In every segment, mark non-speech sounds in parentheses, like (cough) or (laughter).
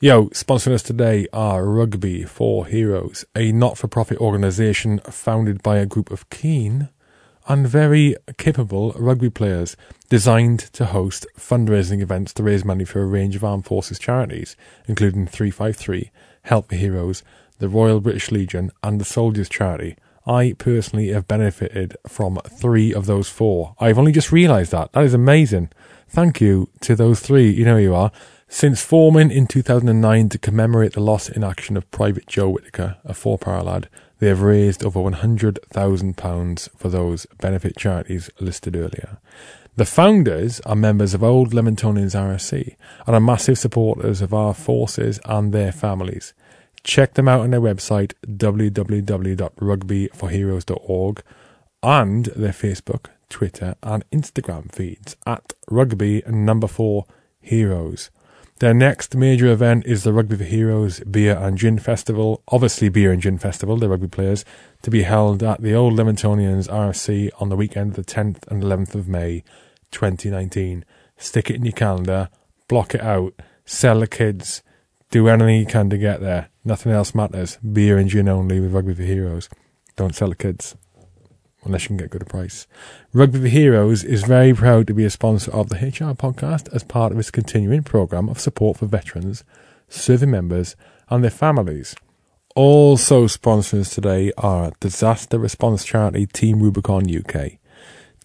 Yo, sponsoring us today are Rugby for Heroes, a not for profit organisation founded by a group of keen and very capable rugby players designed to host fundraising events to raise money for a range of armed forces charities, including 353, Help the Heroes, the Royal British Legion, and the Soldiers Charity. I personally have benefited from three of those four. I've only just realised that. That is amazing. Thank you to those three. You know who you are. Since forming in 2009 to commemorate the loss in action of Private Joe Whitaker, a four para lad, they have raised over £100,000 for those benefit charities listed earlier. The founders are members of Old Leamingtonians RFC and are massive supporters of our forces and their families. Check them out on their website www.rugbyforheroes.org and their Facebook, Twitter, and Instagram feeds at rugby number four heroes. Their next major event is the Rugby for Heroes Beer and Gin Festival, obviously Beer and Gin Festival, the rugby players, to be held at the Old Leamingtonians RFC on the weekend of the 10th and 11th of May 2019. Stick it in your calendar, block it out, sell the kids, do anything you can to get there. Nothing else matters. Beer and gin only with Rugby for Heroes. Don't sell the kids unless you can get a good price. Rugby for Heroes is very proud to be a sponsor of the HR podcast as part of its continuing program of support for veterans, serving members, and their families. Also sponsors today are disaster response charity Team Rubicon UK.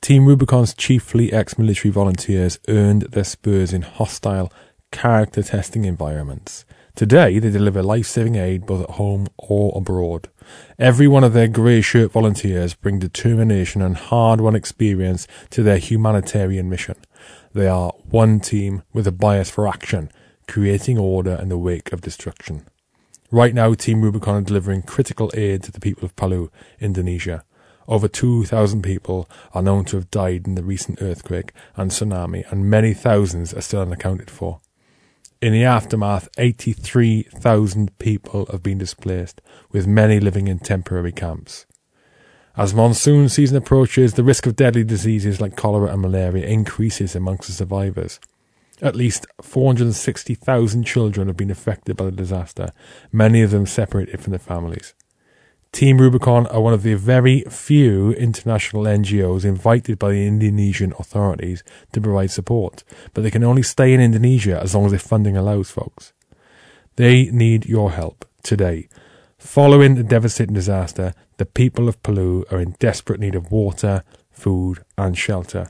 Team Rubicon's chiefly ex-military volunteers earned their spurs in hostile character testing environments. Today, they deliver life-saving aid both at home or abroad. Every one of their grey shirt volunteers bring determination and hard-won experience to their humanitarian mission. They are one team with a bias for action, creating order in the wake of destruction. Right now, Team Rubicon are delivering critical aid to the people of Palu, Indonesia. Over 2,000 people are known to have died in the recent earthquake and tsunami, and many thousands are still unaccounted for. In the aftermath, 83,000 people have been displaced, with many living in temporary camps. As monsoon season approaches, the risk of deadly diseases like cholera and malaria increases amongst the survivors. At least 460,000 children have been affected by the disaster, many of them separated from their families. Team Rubicon are one of the very few international NGOs invited by the Indonesian authorities to provide support, but they can only stay in Indonesia as long as their funding allows, folks. They need your help today. Following the devastating disaster, the people of Palu are in desperate need of water, food, and shelter.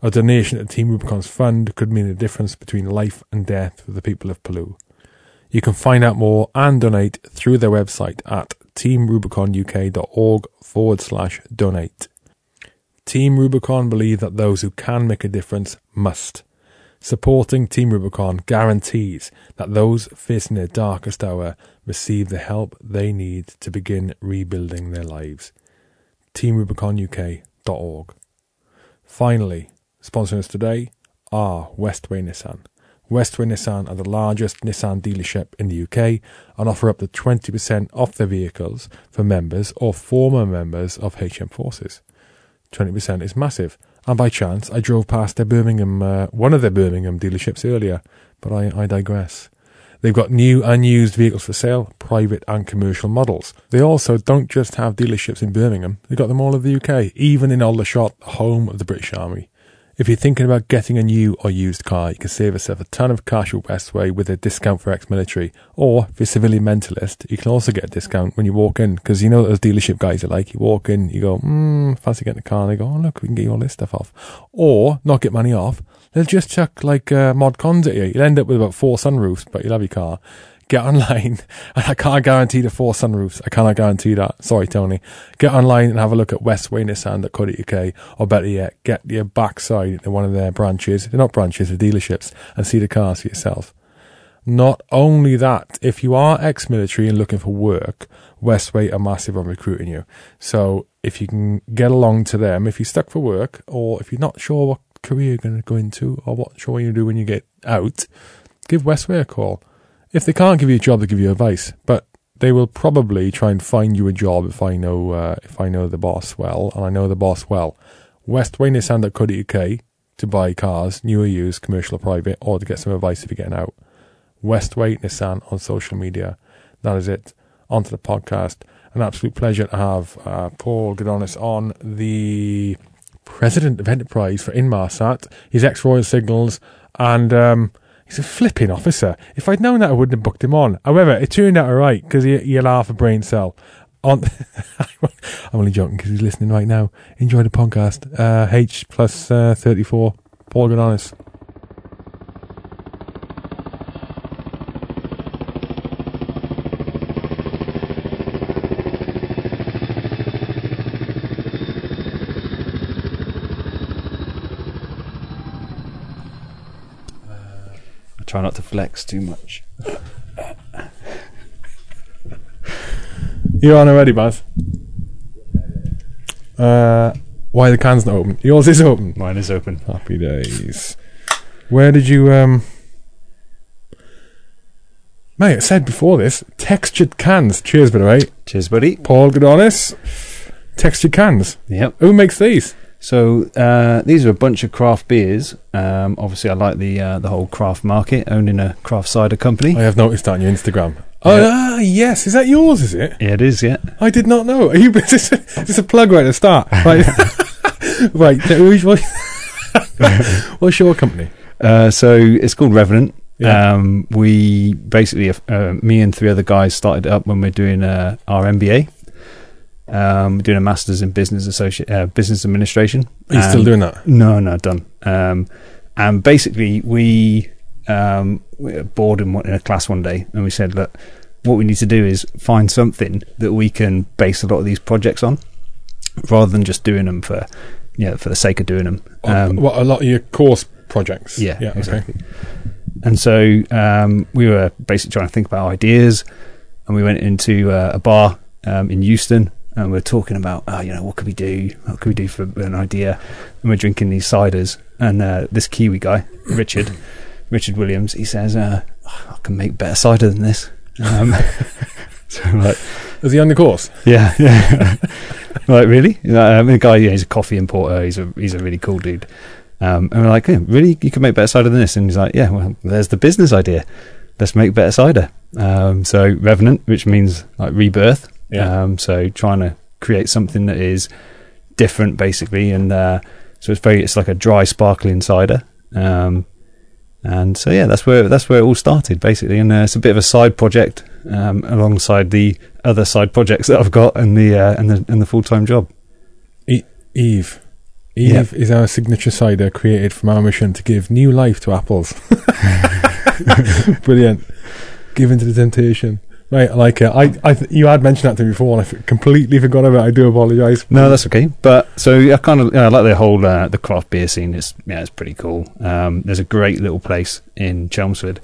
A donation to Team Rubicon's fund could mean the difference between life and death for the people of Palu. You can find out more and donate through their website at teamrubiconuk.org forward slash donate. Team Rubicon believe that those who can make a difference must. Supporting Team Rubicon guarantees that those facing their darkest hour receive the help they need to begin rebuilding their lives. TeamRubiconUK.org. Finally, sponsoring us today are Westway Nissan. Westway Nissan are the largest Nissan dealership in the UK and offer up to 20% off their vehicles for members or former members of HM Forces. 20% is massive. And by chance, I drove past their Birmingham, uh, one of their Birmingham dealerships earlier, but I, I digress. They've got new and used vehicles for sale, private and commercial models. They also don't just have dealerships in Birmingham, they've got them all over the UK, even in Aldershot, home of the British Army. If you're thinking about getting a new or used car, you can save yourself a ton of cash at Westway with a discount for ex-military. Or if you're civilian mentalist, you can also get a discount when you walk in because you know those dealership guys are like. You walk in, you go, hmm, fancy getting a car. And they go, oh look, we can get you all this stuff off. Or not get money off. They'll just chuck like uh, mod cons at you. You'll end up with about four sunroofs, but you'll have your car get online. (laughs) And I can't guarantee the four sunroofs. I cannot guarantee that. Sorry, Tony. Get online and have a look at westwaynissan.co.uk or better yet, get your backside in one of their branches. They're not branches, they're dealerships and see the cars for yourself. Not only that, if you are ex-military and looking for work, Westway are massive on recruiting you. So if you can get along to them, if you're stuck for work or if you're not sure what career you're going to go into or what sure you do when you get out, give Westway a call if they can't give you a job, they give you advice. But they will probably try and find you a job if I know uh, if I know the boss well, and I know the boss well. Westwaynissan.co.uk to buy cars, new or used, commercial or private, or to get some advice if you're getting out. Westway Nissan on social media. That is it. On to the podcast. An absolute pleasure to have uh, Paul Gudonis on, the president of enterprise for Inmarsat. his ex Royal Signals and um, he's a flipping officer. If I'd known that, I wouldn't have booked him on. However, it turned out all right because he, he'll half a brain cell. On, (laughs) I'm only joking because he's listening right now. Enjoy the podcast. Uh, H plus uh, 34. Paul Gudonis. Try not to flex too much. You're on already, Baz. Uh, why the can's not open? Yours is open. Mine is open. Happy days. Where did you um? Mate, I said before this, textured cans. Cheers, by the way. Cheers, buddy. Paul Gudonis. Textured cans. Yep. Who makes these? So uh, these are a bunch of craft beers. Um, obviously, I like the uh, the whole craft market, owning a craft cider company. I have noticed that on your Instagram. Oh, Yeah. ah, yes. Is that yours, is it? Yeah, it is. Yeah. I did not know. Are (laughs) you, is, this a, is this a plug right at the start? (laughs) Right. (laughs) right. What's your company? Uh, so it's called Revenant. Yeah. Um, we basically, uh, me and three other guys started it up when we're doing uh, our MBA. Um, doing a masters in business associ- uh, business administration. Are you still doing that? No, no, done. Um, and basically, we um, we were bored in, in a class one day, and we said, look, what we need to do is find something that we can base a lot of these projects on, rather than just doing them for, you know, for the sake of doing them. Um, what, a lot of your course projects? yeah, Yeah, okay. exactly. And so um, we were basically trying to think about ideas, and we went into uh, a bar um, in Euston, and we're talking about, oh, you know, what could we do? What could we do for an idea? And we're drinking these ciders, and uh, this Kiwi guy, Richard, (laughs) Richard Williams, he says, uh, I can make better cider than this. Um, (laughs) so I'm like, Is he on the course? yeah, yeah. (laughs) like really? Um, the guy, yeah, he's a coffee importer. He's a he's a really cool dude. Um, and we're like, yeah, really, you can make better cider than this? And he's like, yeah, well, there's the business idea. Let's make better cider. Um, so Revenant, which means like rebirth. Yeah. Um, so trying to create something that is different, basically, and uh, so it's very, it's like a dry, sparkling cider. Um, and so yeah, that's where that's where it all started, basically. And uh, it's a bit of a side project um, alongside the other side projects that I've got and the uh, and the and the full time job. Eve. Eve Yeah. is our signature cider created from our mission to give new life to apples. (laughs) (laughs) Brilliant. Give into the temptation. Right, I like it. I, I th- you had mentioned that to me before, and I f- completely forgot about. it. I do apologise. No, that's okay. But so I kind of I like the whole uh, the craft beer scene. It's yeah, it's pretty cool. Um, there's a great little place in Chelmsford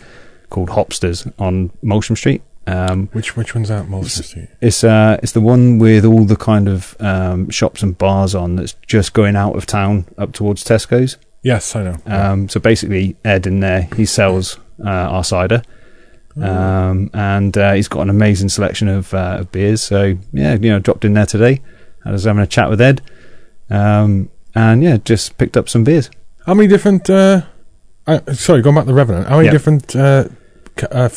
called Hopsters on Moulsham Street. Um, which which one's that most? Street? it's uh, it's the one with all the kind of um, shops and bars on that's just going out of town up towards Tesco's. Yes, I know. Um, so basically, Ed in there he sells uh, our cider, um, and uh, he's got an amazing selection of, uh, of beers. So yeah, you know, dropped in there today. I was having a chat with Ed, um, and yeah, just picked up some beers. How many different? Uh, uh, sorry, going back to the Revenant. How many Yeah. different uh, uh,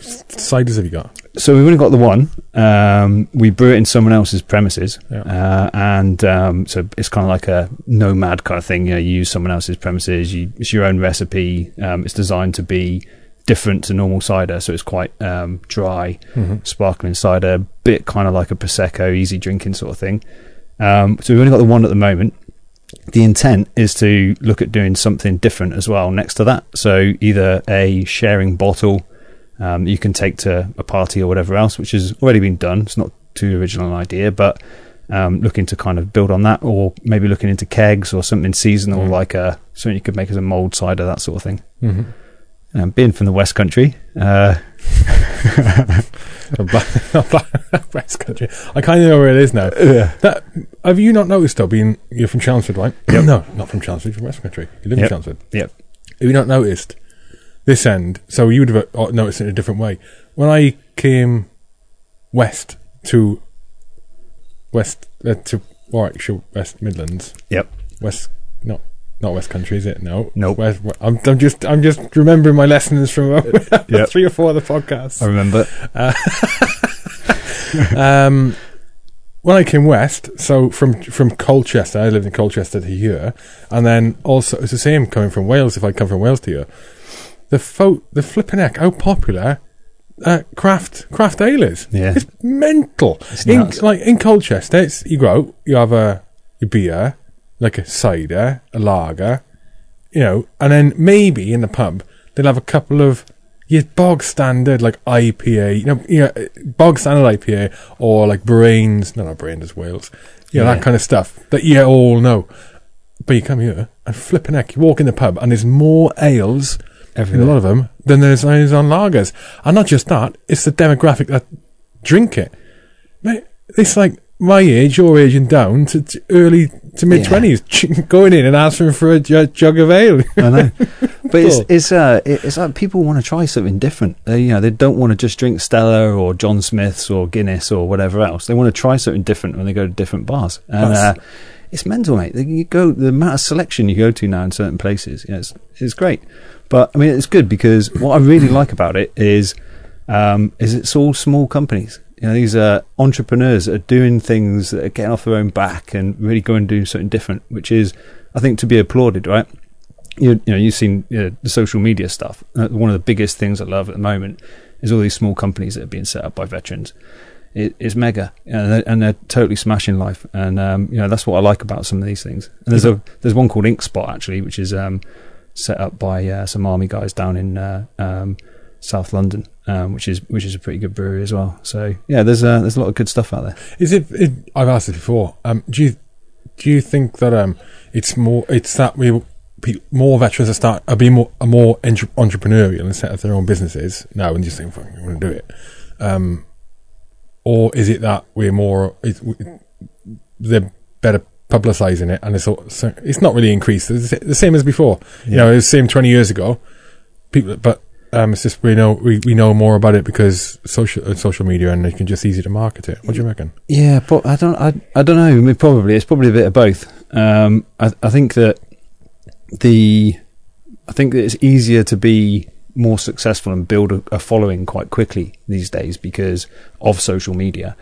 ciders have you got? So we've only got the one. Um, we brew it in someone else's premises, Yeah. uh, and um, so it's kind of like a nomad kind of thing. You know, you use someone else's premises. You, it's your own recipe. Um, it's designed to be different to normal cider, so it's quite um, dry, Mm-hmm. sparkling cider, bit kind of like a prosecco, easy drinking sort of thing. Um, so we've only got the one at the moment. The intent is to look at doing something different as well next to that. So either a sharing bottle um, you can take to a party or whatever else, which has already been done. It's not too original an idea, but um, looking to kind of build on that, or maybe looking into kegs or something seasonal, Mm. like a something you could make as a mold cider, that sort of thing. Mm-hmm. Um, being from the West Country, uh, (laughs) West Country. I kind of know where it is now. yeah, That have you not noticed though? Being you're from Chelmsford, right? Yep. no, not from Chelmsford. From West Country. You live Yep. in Chelmsford. Yep. Have you not noticed this end? So you would have uh, noticed it in a different way. When I came west to west uh, to Warwickshire, West Midlands, Yep. West no not West Country, is it? No, Nope. I'm, I'm just I'm just remembering my lessons from (laughs) Yep. (laughs) three or four of the podcasts. I remember. (laughs) um, when I came west, so from from Colchester, I lived in Colchester to here, and then also it's the same coming from Wales. If I come from Wales to here, the fo- the flipping heck, how popular uh, craft craft ale is. Yeah. it's mental. It's in, like in Colchester, it's, you go out, you have a your beer, like a cider, a lager, you know, and then maybe in the pub they'll have a couple of your bog standard like IPA, you know, you know, bog standard IPA or like Brains, no, not Brains, it's Wales, you know, Yeah. that kind of stuff that you all know. But you come here and flipping heck, you walk in the pub and there's more ales in a lot of them than there's is on lagers. And not just that, it's the demographic that drink it. Mate, it's like my age, your age, and down to, to early to mid twenties, (laughs) going in and asking for a ju- jug of ale. I know, (laughs) but it's it's uh it's like people want to try something different. They, you know, they don't want to just drink Stella or John Smith's or Guinness or whatever else. They want to try something different when they go to different bars. And uh, it's mental, mate. You go the amount of selection you go to now in certain places. Yeah, it's it's great. But I mean, it's good because what I really like about it is um, is it's all small companies. You know, these are entrepreneurs are doing things that are getting off their own back and really going and doing something different, which is, I think, to be applauded, right? You, you know, you've seen you know, the social media stuff. Uh, one of the biggest things I love at the moment is all these small companies that are being set up by veterans. It, it's mega, and they're, and they're totally smashing life. And um, you know, that's what I like about some of these things. And there's a there's one called Ink Spot actually, which is um, set up by uh, some army guys down in uh, um, South London, um, which is which is a pretty good brewery as well. So yeah, there's uh, there's a lot of good stuff out there. Is it, it? I've asked this before. Um, do you do you think that um, it's more? It's that we more veterans are start are being more are more entre- entrepreneurial and set up their own businesses now and just think, "Fuck, I'm going to do it." Um, or is it that we're more? It's, they're better publicising it, and it's all, so it's not really increased. It's the same as before. You know, it was the same twenty years ago. People, but um, it's just we know we, we know more about it because social uh, social media, and it can just easy to market it. What do you reckon? Yeah, but I don't. I, I don't know. I mean, probably it's probably a bit of both. Um, I, I think that the I think that it's easier to be more successful and build a, a following quite quickly these days because of social media.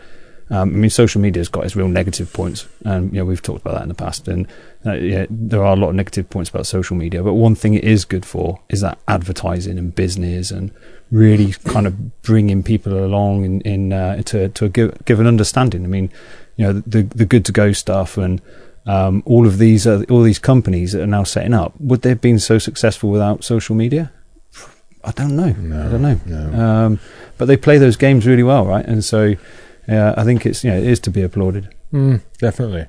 Um, I mean, social media has got its real negative points, and you know we've talked about that in the past. And uh, yeah, there are a lot of negative points about social media, but one thing it is good for is that advertising and business and really (coughs) kind of bringing people along in, in uh, to to give, give an understanding. I mean, you know, the the good to go stuff and um, all of these uh, all these companies that are now setting up. Would they have been so successful without social media? I don't know. I don't know. No. Um, but they play those games really well, right? And so, yeah, I think it's you know, it is to be applauded. Mm, definitely.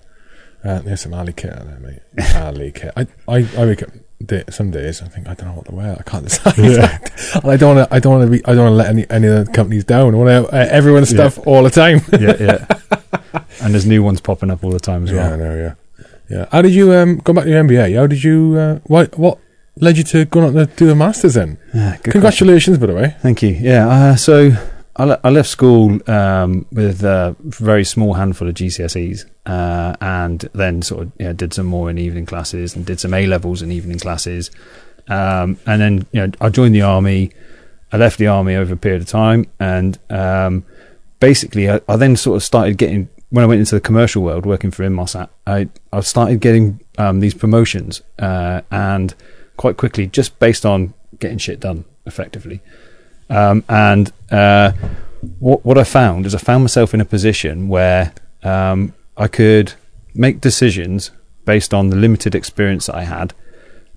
Uh, there's some alley kit out there, mate. (laughs) alley kit. I, I, I wake up day, some days. I think I don't know what to wear. I can't (laughs) decide. and I don't want to. I don't want to be. I don't want to let any any of the companies down. I want to uh, everyone's Yeah. stuff all the time. (laughs) yeah, yeah. and there's new ones popping up all the time as well. yeah, I know. Yeah, yeah. How did you um go back to your MBA? How did you? Uh, what what led you to going on to do a masters then? Yeah, good Congratulations, by the way. Thank you. Yeah. Uh, so I, left school um, with a very small handful of GCSEs, uh, and then sort of you know, did some more in evening classes and did some A levels in evening classes, um, and then you know I joined the army. I left the army over a period of time, and um, basically I, I then sort of started getting when I went into the commercial world working for Inmarsat. I I started getting um, these promotions, uh, and quite quickly just based on getting shit done effectively. Um, and uh, what what I found is I found myself in a position where um, I could make decisions based on the limited experience that I had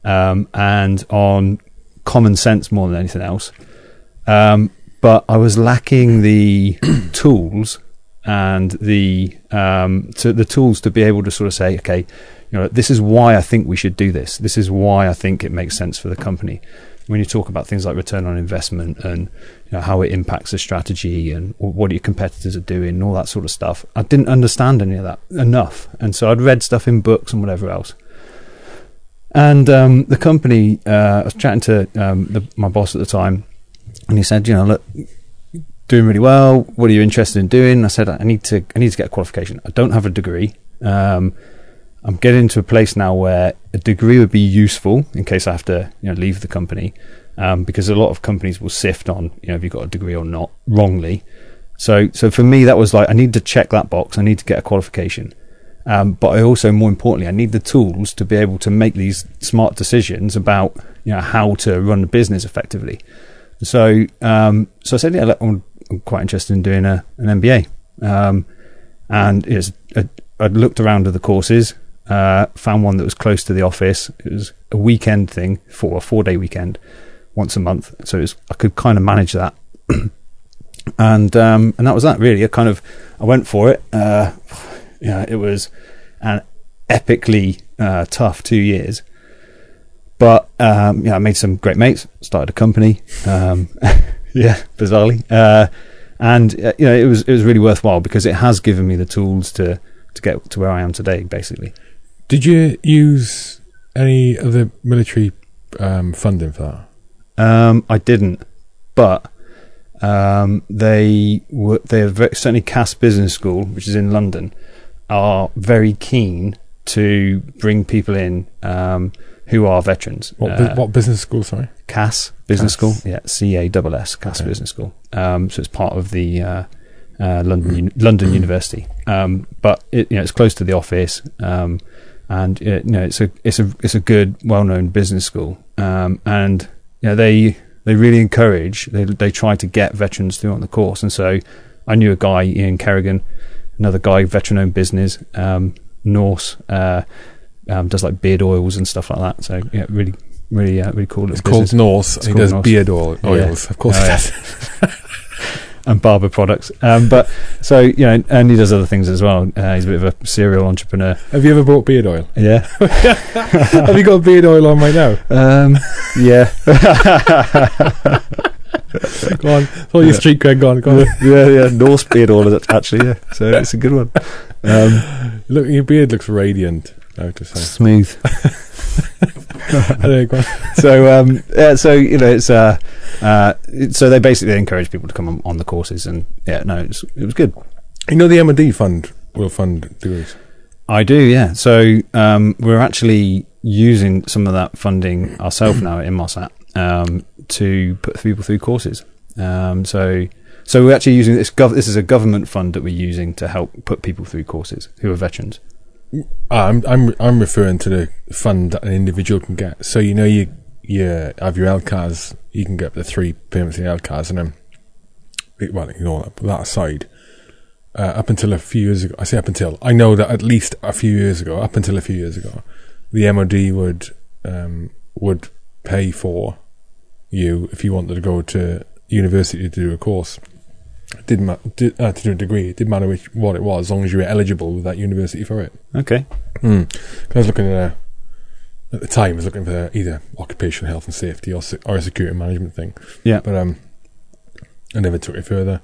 um, and on common sense more than anything else. Um, but I was lacking the (clears throat) tools and the um, to the tools to be able to sort of say, okay, you know, this is why I think we should do this. This is why I think it makes sense for the company. When you talk about things like return on investment and you know how it impacts the strategy and what your competitors are doing and all that sort of stuff, I didn't understand any of that enough, and so I'd read stuff in books and whatever else. And um, the company, uh, I was chatting to um, the, my boss at the time, and he said, you know, look, doing really well. What are you interested in doing? I said, I need to, I need to get a qualification. I don't have a degree. Um, I'm getting to a place now where a degree would be useful in case I have to you know leave the company, um, because a lot of companies will sift on you know if you've got a degree or not wrongly. So so for me that was like I need to check that box. I need to get a qualification. Um, but I also, more importantly, I need the tools to be able to make these smart decisions about you know how to run a business effectively. So, um, so I said, yeah, I'm, quite interested in doing a, an MBA. Um, and it's, I, I looked around at the courses, uh, found one that was close to the office. It was a weekend thing for a four day weekend once a month. So was, I could kind of manage that. (clears throat) and, um, and that was that really. I kind of, I went for it. Uh, yeah, it was an epically uh, tough two years. But um, yeah, I made some great mates. Started a company. Um, (laughs) yeah, bizarrely, uh, and uh, you know it was it was really worthwhile because it has given me the tools to to get to where I am today. Basically, Did you use any of the military um, funding for that? um, I didn't, but um, they were they are very, certainly Cass Business School, which is in London, are very keen to bring people in um, who are veterans. What, Uh, what business school? Sorry. Cass Business Cass. School. Yeah, C A S S Cass Okay. Business School. Um, so it's part of the uh, uh, London (clears throat) London University. Um, but it, you know, it's close to the office, um, and uh, you know, it's a it's a it's a good, well known business school. Um, and you know, they they really encourage. They they try to get veterans through on the course. And so I knew a guy, Ian Kerrigan, another guy, veteran owned business, um, Norse. Uh, um, does like beard oils and stuff like that. So yeah, really, really, uh, really cool. It's called business. Norse. and he called does Norse. beard oil, Yeah. oils. Of course, Oh, yeah. (laughs) and barber products. Um, but (laughs) so you know, and he does other things as well. Uh, he's a bit of a serial entrepreneur. Have you ever bought beard oil? Yeah. (laughs) Have you got beard oil on right now? Um, yeah. (laughs) Go on. All your street cred gone. Go on. yeah, yeah. Norse beard oil is actually. Yeah. So it's a good one. Um, Look, your beard looks radiant. I have to say. smooth. (laughs) Anyway, go on. so um, yeah, so you know, it's uh, uh, so they basically encourage people to come on, on the courses, and yeah, no, it's, it was good. You know the M&D fund will fund degrees. I do, yeah. So um, we're actually using some of that funding ourselves now in Inmarsat um, to put people through courses. Um, so, so we're actually using this. Gov- this is a government fund that we're using to help put people through courses who are veterans. Ah, I'm I'm I'm referring to the fund that an individual can get. So you know you you have your ELCAS, you can get up the three payments in ELCAS, and then well, know that, that aside, uh, up until a few years ago, I say up until I know that at least a few years ago, up until a few years ago, the MOD would um, would pay for you if you wanted to go to university to do a course. Didn't ma- did, uh, to do a degree. It didn't matter which what it was, as long as you were eligible with that university for it. Okay. Mm. I was looking at a, at the time. I was looking for either occupational health and safety or or a security management thing. Yeah. but um, I never took it further.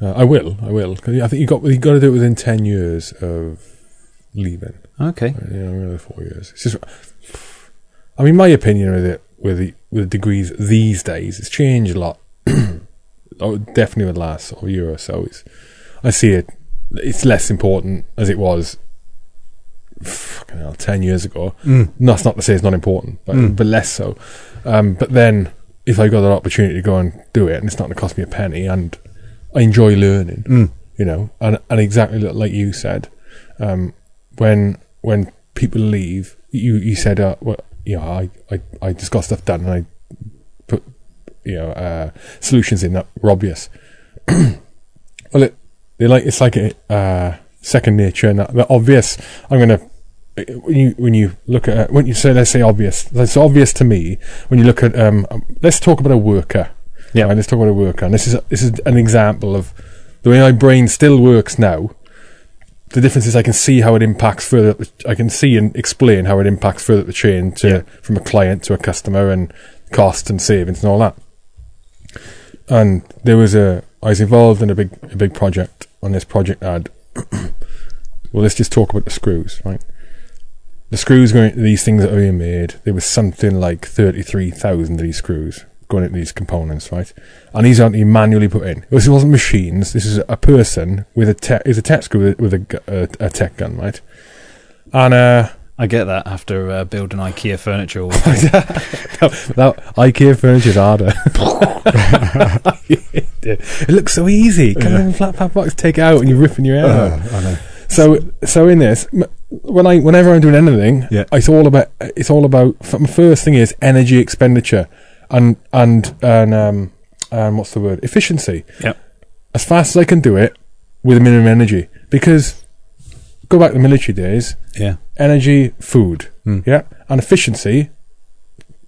Uh, I will. I will. I think you got you got to do it within ten years of leaving. Okay. You know, another four years. It's just. I mean, my opinion with it with the with degrees these days, it's changed a lot. (clears throat) oh, definitely with the last sort of year or so. It's, I see it. It's less important as it was. Fucking hell, ten years ago. Mm. That's not to say it's not important, but Mm. but less so. Um, but then, if I got that opportunity to go and do it, and it's not going to cost me a penny, and I enjoy learning, Mm. you know, and and exactly like you said, um, when when people leave, you you said, uh, well, you know, I, I I just got stuff done, and I you know uh, solutions in that were obvious. (clears throat) well, it they like it's like a uh, second nature, and that, that obvious. I'm gonna when you when you look at when you say let's say obvious, it's obvious to me when you look at um. um, Let's talk about a worker. Yeah. Right, let's talk about a worker, and this is this is an example of the way my brain still works now. The difference is I can see how it impacts further. I can see and explain how it impacts further the chain to Yeah. from a client to a customer and cost and savings and all that. And there was a I was involved in a big a big project. On this project, ad. (coughs) well, let's just talk about the screws, right? The screws going into these things that are being made. There was something like thirty-three thousand of these screws going into these components, right? And these aren't manually put in. This wasn't machines. This is a person with a tech. Is a tech screw with, with a, a, a tech gun, right? And uh, I get that after uh, building IKEA furniture. All the time. that IKEA furniture's harder. (laughs) (laughs) it looks so easy. Come in a flat pack box, take it out, and you're ripping your hair out. I know. So, so in this, when I, whenever I'm doing anything, Yeah. it's all about, it's all about. My first thing is energy expenditure, and and and um, and what's the word? Efficiency. Yep. As fast as I can do it with minimum energy, because go back to the military days, Yeah. energy, food, Mm. yeah, and efficiency,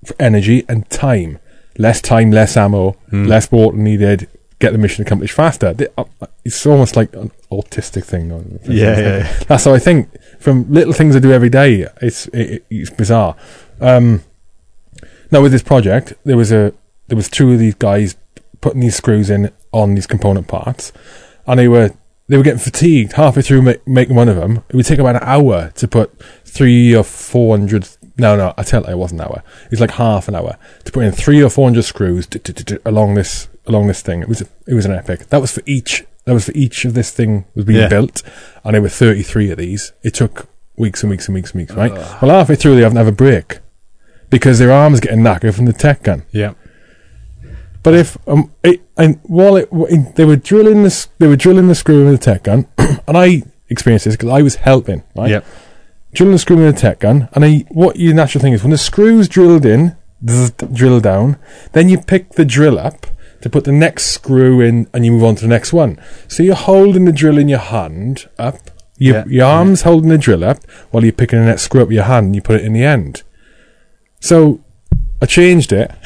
for energy and time. Less time, less ammo, Mm. less water needed. Get the mission accomplished faster. Uh, It's almost like an autistic thing. no? Yeah, yeah, (laughs) That's how I think. From little things I do every day, it's it, it- it's bizarre. Um, now with this project, there was a there was two of these guys putting these screws in on these component parts, and they were they were getting fatigued halfway through ma- making one of them. It would take about an hour to put three or four hundred. No, no, I tell you, it wasn't an hour. It was like half an hour to put in three or four hundred screws along this along this thing. It was it was an epic. That was for each. That was for each of this thing was being Yeah. built, and there were thirty three of these. It took weeks and weeks and weeks and weeks. Right. Well, halfway through, they haven't have a break because their arms getting knackered from the tech gun. Yeah. But if um, it, and while it, they were drilling this, they were drilling the screw with the tech gun, (clears throat) and I experienced this because I was helping, right? Yep. Drilling the screw with the tech gun, and I, what your natural thing is when the screw's drilled in, zzz, drill down, then you pick the drill up to put the next screw in, and you move on to the next one. So you're holding the drill in your hand up, your, Yeah. your arms holding the drill up while you're picking the next screw up with your hand, and you put it in the end. So I changed it. (laughs)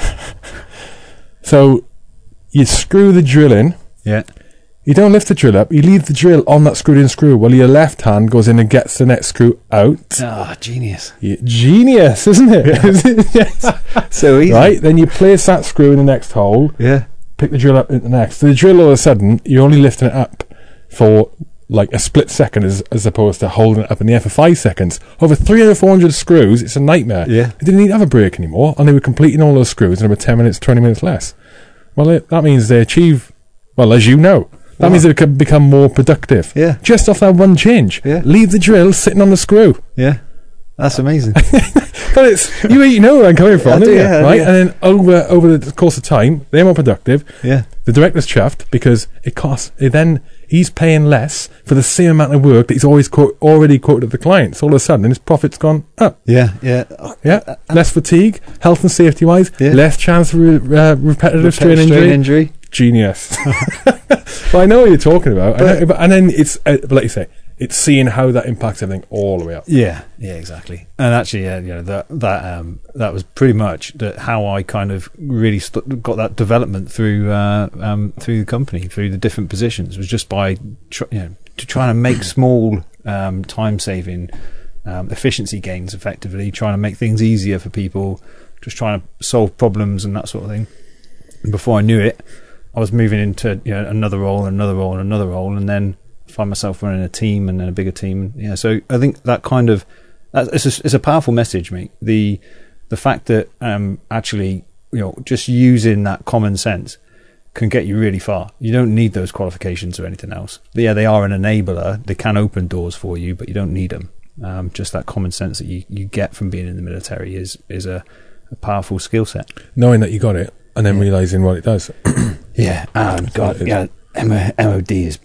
so you screw the drill in. Yeah. You don't lift the drill up. You leave the drill on that screwed in screw while your left hand goes in and gets the next screw out. Ah, genius. Yeah, genius, isn't it? (laughs) yes. (laughs) So easy. Right. Then you place that screw in the next hole. Yeah. Pick the drill up in the next. The drill all of a sudden you're only lifting it up for like a split second as, as opposed to holding it up in the air for five seconds. Over 300, 400 screws, it's a nightmare. Yeah. They didn't need to have a break anymore, and they were completing all those screws in about 10 minutes, 20 minutes less. Well, it, that means they achieve, well, as you know, that Wow. means they can become more productive. Yeah. Just off that one change. Yeah. Leave the drill sitting on the screw. Yeah. That's amazing. (laughs) But it's, you, you know where I'm coming from, don't do, you? yeah, right? yeah. And then over, over the course of time, they're more productive. yeah. The director's chuffed because it costs. It then he's paying less for the same amount of work that he's always quote, already quoted to the clients. All of a sudden, and his profit's gone up. Yeah. Yeah. Yeah, less fatigue, health and safety wise, Yeah. less chance for uh, repetitive strain strain injury. injury. Genius. (laughs) well, I know what you're talking about, but, and then it's uh, but like you say, it's seeing how that impacts everything all the way up. Yeah, yeah, exactly. And actually, yeah, you know that that um, that was pretty much that how I kind of really st- got that development through uh, um, through the company, through the different positions, was just by tr- you know to trying to make (clears throat) small um, time saving um, efficiency gains, effectively trying to make things easier for people, just trying to solve problems and that sort of thing. And before I knew it, I was moving into you know another role, and another role, and another role, and then find myself running a team and then a bigger team. Yeah, so I think that kind of it's, a, it's a powerful message, mate. The the fact that um, actually you know just using that common sense can get you really far. You don't need those qualifications or anything else. Yeah, they are an enabler. They can open doors for you, but you don't need them. Um, just that common sense that you, you get from being in the military is is a, a powerful skill set. Knowing that you got it and then Yeah. realizing what it does. (coughs) Yeah, and God, yeah, MOD is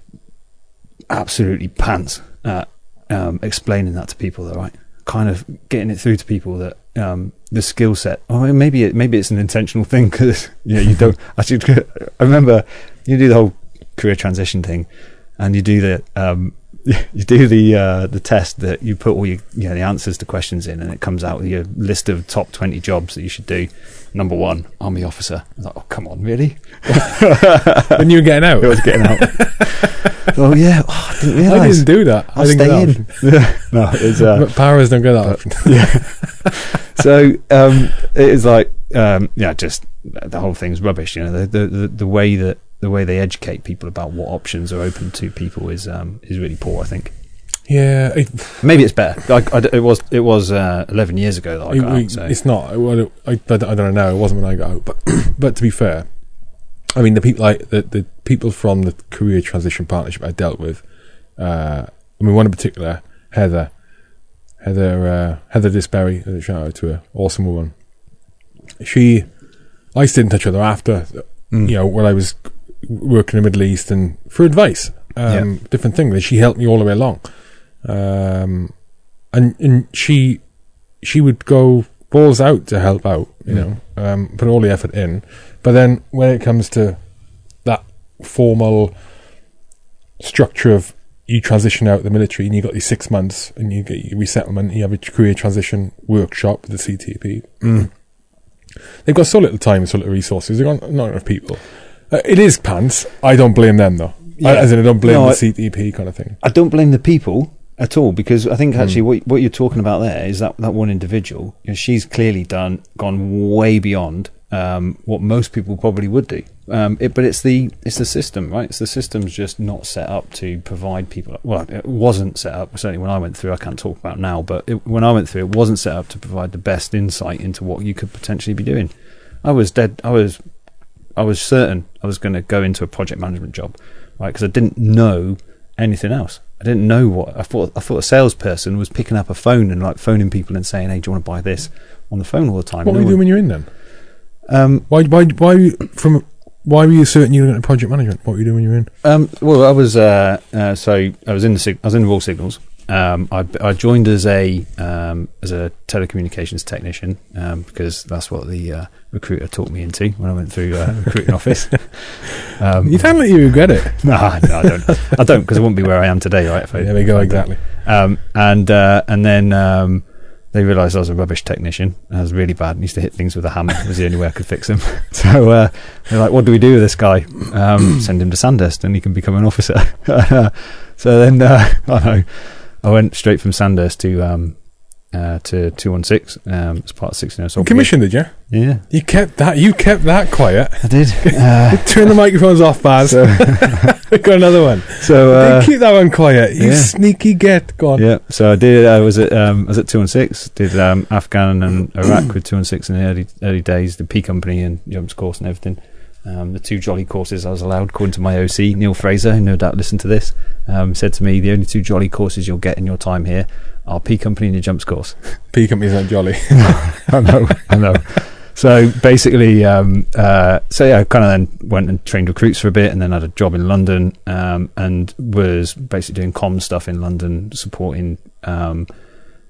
absolutely pants at um, explaining that to people. Though, right? Kind of getting it through to people that um, the skill set. Or maybe it, maybe it's an intentional thing because you know you don't. (laughs) Actually, I remember you do the whole career transition thing, and you do the um, (laughs) you do the uh, the test that you put all your you know, the answers to questions in, and it comes out with your list of top twenty jobs that you should do. Number one, army officer. I was like, oh come on, really? (laughs) when you were getting out, I was getting out. (laughs) oh yeah, oh, I didn't realise. I didn't do that. I'll I didn't stay in. option. no, it's uh, But powers don't get that (laughs) Yeah. so um, it is like um, yeah, just the whole thing's rubbish. You know, the, the the the way that the way they educate people about what options are open to people is um, is really poor. I think Yeah, it, maybe it's better. I, I it was it was uh, eleven years ago that I got it- out. So. it's not. Well, I, I, I don't know. It wasn't when I got out, but (clears throat) but to be fair, I mean the people like the, the people from the career transition partnership I dealt with. Uh, I mean, one in particular, Heather. Heather uh, Heather Disberry, uh, shout out to her, awesome woman. She, I stayed in touch with her after, Mm. you know, when I was working in the Middle East and for advice, um, different things. She helped me all the way along. Um, and and she she would go balls out to help out, you Mm. know, um, put all the effort in. But then when it comes to that formal structure of you transition out of the military and you got these six months and you get your resettlement, and you have a career transition workshop with the CTP. Mm. They've got so little time and so little resources. They've got not enough people. Uh, it is pants. I don't blame them though. Yeah. I, as in, I don't blame No, the CTP kind of thing. I don't blame the people at all because I think actually Mm. what what you're talking about there is that that one individual. You know, she's clearly done gone way beyond um, what most people probably would do. Um, it, but it's the it's the system, right? It's the system's just not set up to provide people. Well, it wasn't set up. Certainly when I went through, I can't talk about now. But it, when I went through, it wasn't set up to provide the best insight into what you could potentially be doing. I was dead. I was I was certain I was going to go into a project management job, right? Because I didn't know anything else. I didn't know what I thought. I thought a salesperson was picking up a phone and like phoning people and saying, "Hey, do you want to buy this?" on the phone all the time. What were you doing when you're in then? Um, Why? Why? Why? Were you, from why were you certain you were going to project management? What were you doing when you were in? Um, well, I was uh, uh, so I was in the sig- I was in Royal Signals. Um, I, I joined as a um, as a telecommunications technician um, because that's what the uh, recruiter taught me into when I went through uh, (laughs) recruiting office. Um, You sound like you regret it. (laughs) nah, no, I don't. I don't because I wouldn't be where I am today, right? I, There we go. if I did. Exactly. Um, and uh, and then um, they realised I was a rubbish technician. I was really bad. and used to hit things with a hammer. It was the only way I could fix them. (laughs) so uh, they're like, "What do we do with this guy? Um, send him to Sandhurst, and he can become an officer." so then uh, I know I went straight from Sandhurst to um, uh, to two one six um, as part of sixteen. So Commission, did you? Yeah, You kept that. You kept that quiet. I did. Uh, (laughs) Turn the microphones off, Baz. so (laughs) Got another one. so uh, keep that one quiet. You yeah. sneaky get. Go on. Yeah, so I did. I was at um, I was at two and six. Did um, Afghan and Iraq with two and six in the early early days. The P company and jumps course and everything. Um, the two jolly courses I was allowed, according to my OC Neil Fraser, who no doubt listened to this, um, said to me, "The only two jolly courses you'll get in your time here are P company and your jumps course." (laughs) P companies aren't jolly. (laughs) (laughs) I know, I know. So basically, um, uh, so yeah, I kind of then went and trained recruits for a bit, and then had a job in London, um, and was basically doing comm stuff in London, supporting um,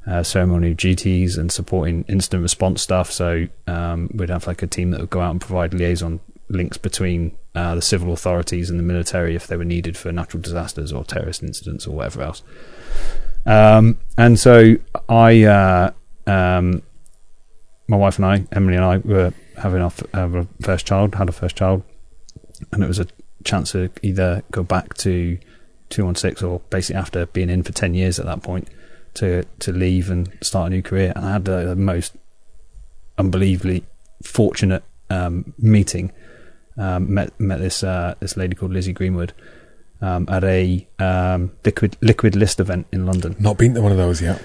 uh, ceremonial duties and supporting incident response stuff. So um, we'd have like a team that would go out and provide liaison links between uh, the civil authorities and the military if they were needed for natural disasters or terrorist incidents or whatever else. Um, and so I. Uh, um, my wife and I, Emily and I, were having our, f- our first child, had our first child, and it was a chance to either go back to 216 or basically after being in for 10 years at that point to to leave and start a new career. And I had the, most unbelievably fortunate um, meeting. Um, met met this uh, this lady called Lizzie Greenwood um, at a um, liquid liquid list event in London. Not been to one of those yet.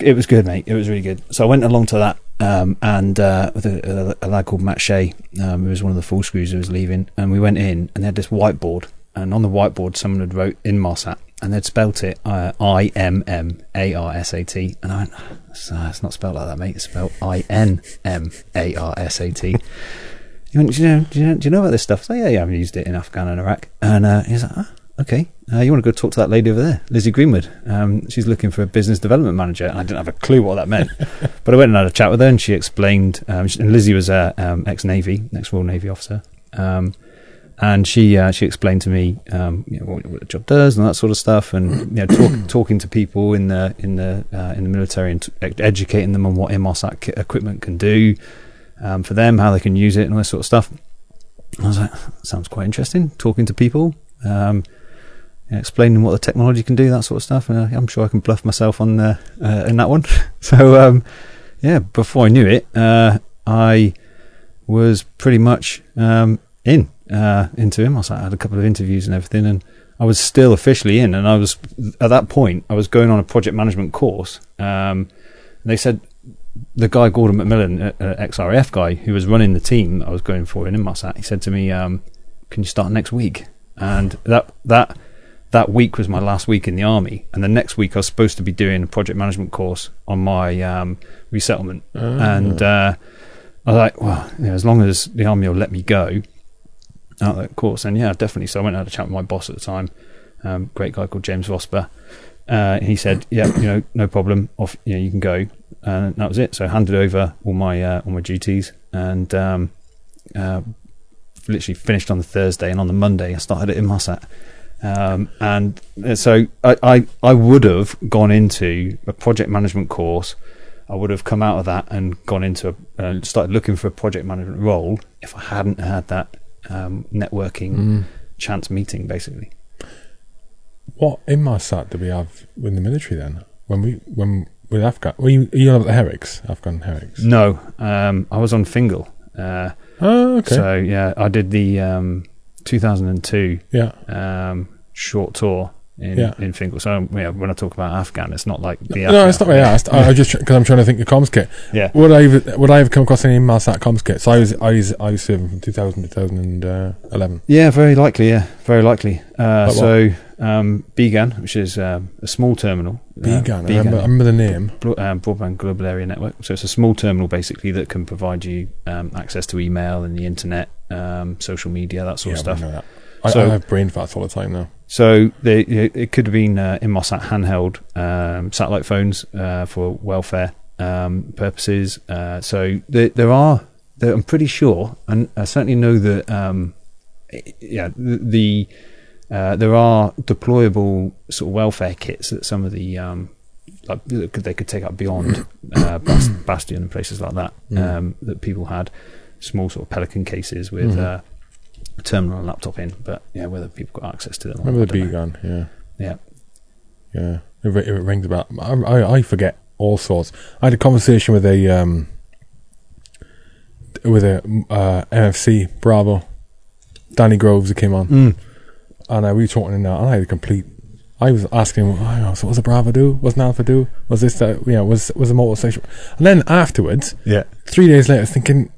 It was good, mate. It was really good. So I went along to that, um, and uh, with a, a, a lad called Matt Shea, um, who was one of the full screws who was leaving, and we went in, and they had this whiteboard, and on the whiteboard, someone had wrote Inmarsat, and they'd spelt it uh, I M M A R S A T, and I went, it's, uh, it's not spelled like that, mate. It's spelled I N M A R S A T. He went, do you know, do you know, do you know about this stuff? I said, yeah, yeah, I've used it in Afghan and Iraq. And uh, he's like, ah, okay, uh, you want to go talk to that lady over there, Lizzie Greenwood? Um, she's looking for a business development manager. And I didn't have a clue what that meant. (laughs) but I went and had a chat with her, and she explained. Um, and Lizzie was a um, ex Navy, ex Royal Navy officer. Um, and she uh, she explained to me um, you know, what, what the job does and that sort of stuff, and you know, talk, (coughs) talking to people in the in the uh, in the military and t- educating them on what Inmarsat ki- equipment can do um, for them, how they can use it, and all this sort of stuff. I was like, sounds quite interesting. Talking to people, um, explaining what the technology can do, that sort of stuff. And uh, I'm sure I can bluff myself on uh, uh, in that one. (laughs) so um, yeah, before I knew it, uh, I was pretty much um, in uh, into him. I, was, I had a couple of interviews and everything, and I was still officially in. And I was at that point, I was going on a project management course. Um, they said the guy Gordon McMillan, uh, uh, XRF guy who was running the team I was going for in Inmarsat, he said to me, um, "Can you start next week?" And that that that week was my last week in the army, and the next week I was supposed to be doing a project management course on my um, resettlement. Ah. And uh, I was like, well, you know, as long as the army will let me go out of that course, and yeah, definitely. So I went and had a chat with my boss at the time, um, great guy called James Vosper. Uh, he said, yeah, you know, no problem. Off, you know, you can go, and that was it. So I handed over all my uh, all my duties, and um, uh, literally finished on the Thursday, and on the Monday I started at Inmarsat. Um, and uh, so I, I, I would have gone into a project management course. I would have come out of that and gone into a, uh, started looking for a project management role if I hadn't had that um, networking Mm. chance meeting, basically. What Inmarsat did we have in the military then? When we when with Afghan, were you, you on the Herrick's, Afghan Herrick's? No, um, I was on Fingal. Uh, Oh, okay. So yeah, I did the um, 2002 yeah, um, short tour in Yeah. in Fingal. So yeah, when I talk about Afghan, it's not like the no, Afghan- it's not what I asked. I, I just because I'm trying to think of comms kit. Yeah, Would I have, would I have come across Inmarsat comms kit? So I was I was I was serving from 2000 to 2011. yeah, very likely. Yeah, very likely. Uh, Like so um, BGAN, which is um, a small terminal. uh, BGAN. I remember, I remember the name. Bro- um, broadband global area network. So it's a small terminal basically that can provide you um, access to email and the internet, um, social media, that sort yeah, of stuff. I know that. I, So- I have brain farts all the time now. So they, it could have been uh, Inmarsat handheld um, satellite phones uh, for welfare um, purposes. Uh, so there, there are, there, I'm pretty sure, and I certainly know that, um, yeah, the, the uh, there are deployable sort of welfare kits that some of the um, like they could take up beyond uh, (coughs) Bastion and places like that um, that people had small sort of Pelican cases with. Mhm. Uh, a terminal and laptop in, but yeah, whether people got access to them. or Remember the know. BGAN? Yeah. Yeah. Yeah, it, it rings about. I, I, I forget all sorts. I had a conversation with a um, with a uh, MFC Bravo, Danny Groves, who came on, Mm. and uh, we were talking in that, and I had a complete. I was asking him, oh, so what's a Bravo do? What's an Alpha do? Was this that? You know, was was a motorcycle? And then afterwards, Yeah. three days later, thinking,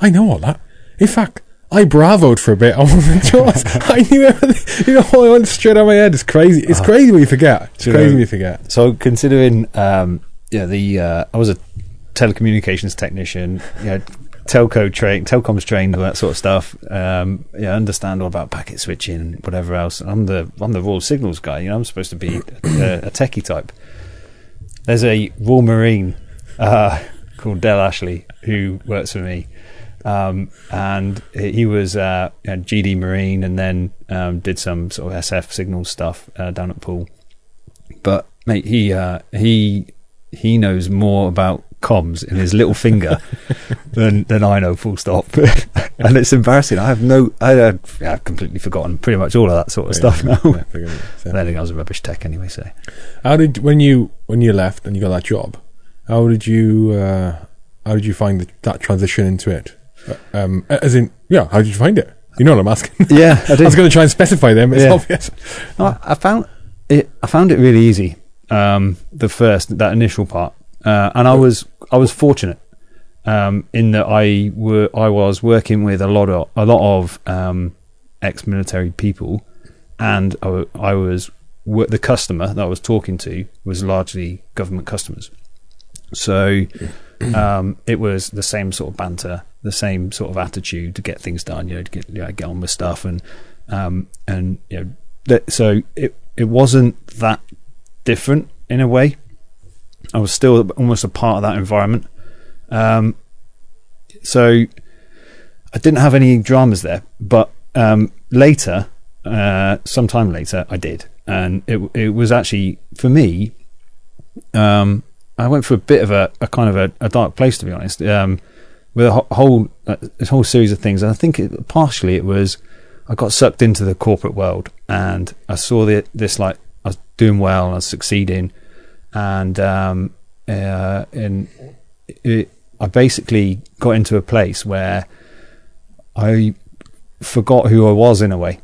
I know all that. In fact. I bravoed for a bit (laughs) of the. (laughs) I knew everything. You know, I went straight out of my head. It's crazy. It's Ah. crazy when you forget. It's crazy know- when you forget. So considering, um, yeah, the uh, I was a telecommunications technician, yeah, telco trained, telecoms trained, all that sort of stuff. Um, yeah, understand all about packet switching and whatever else. I'm the I'm the Royal Signals guy. You know, I'm supposed to be a, a techie type. There's a Royal Marine uh, (laughs) called Del Ashley who works for me. Um, and he was uh, know, GD Marine, and then um, did some sort of SF signal stuff uh, down at Poole. But mate, he uh, he he knows more about comms in his little finger (laughs) than than I know. Full stop. (laughs) and it's embarrassing. I have no. I, uh, yeah, I've completely forgotten pretty much all of that sort of stuff now. Yeah. I (laughs) think I was a rubbish tech anyway. So How did when you when you left and you got that job? How did you uh, how did you find the, that transition into it? Uh, Um, as in, yeah, how did you find it? You know what I'm asking. (laughs) yeah, I (laughs) I was going to try and specify them. It's Yeah. obvious. No, I- I found it. I found it really easy. Um, the first, that initial part, uh, and I was I was fortunate um, in that I were I was working with a lot of a lot of um, ex-military people, and I, I was the customer that I was talking to was largely government customers. So (clears throat) um, it was the same sort of banter, the same sort of attitude to get things done, you know, to get you know, get on with stuff, and um, and you know, that, so it it wasn't that different in a way. I was still almost a part of that environment. Um, so I didn't have any dramas there, but um, later, uh, sometime later, I did, and it it was actually for me. Um, I went for a bit of a, a kind of a, a dark place, to be honest, um, with a whole uh, this whole series of things, and I think it, partially it was I got sucked into the corporate world, and I saw the, this like I was doing well, and I was succeeding, and um, uh, and it, I basically got into a place where I forgot who I was in a way,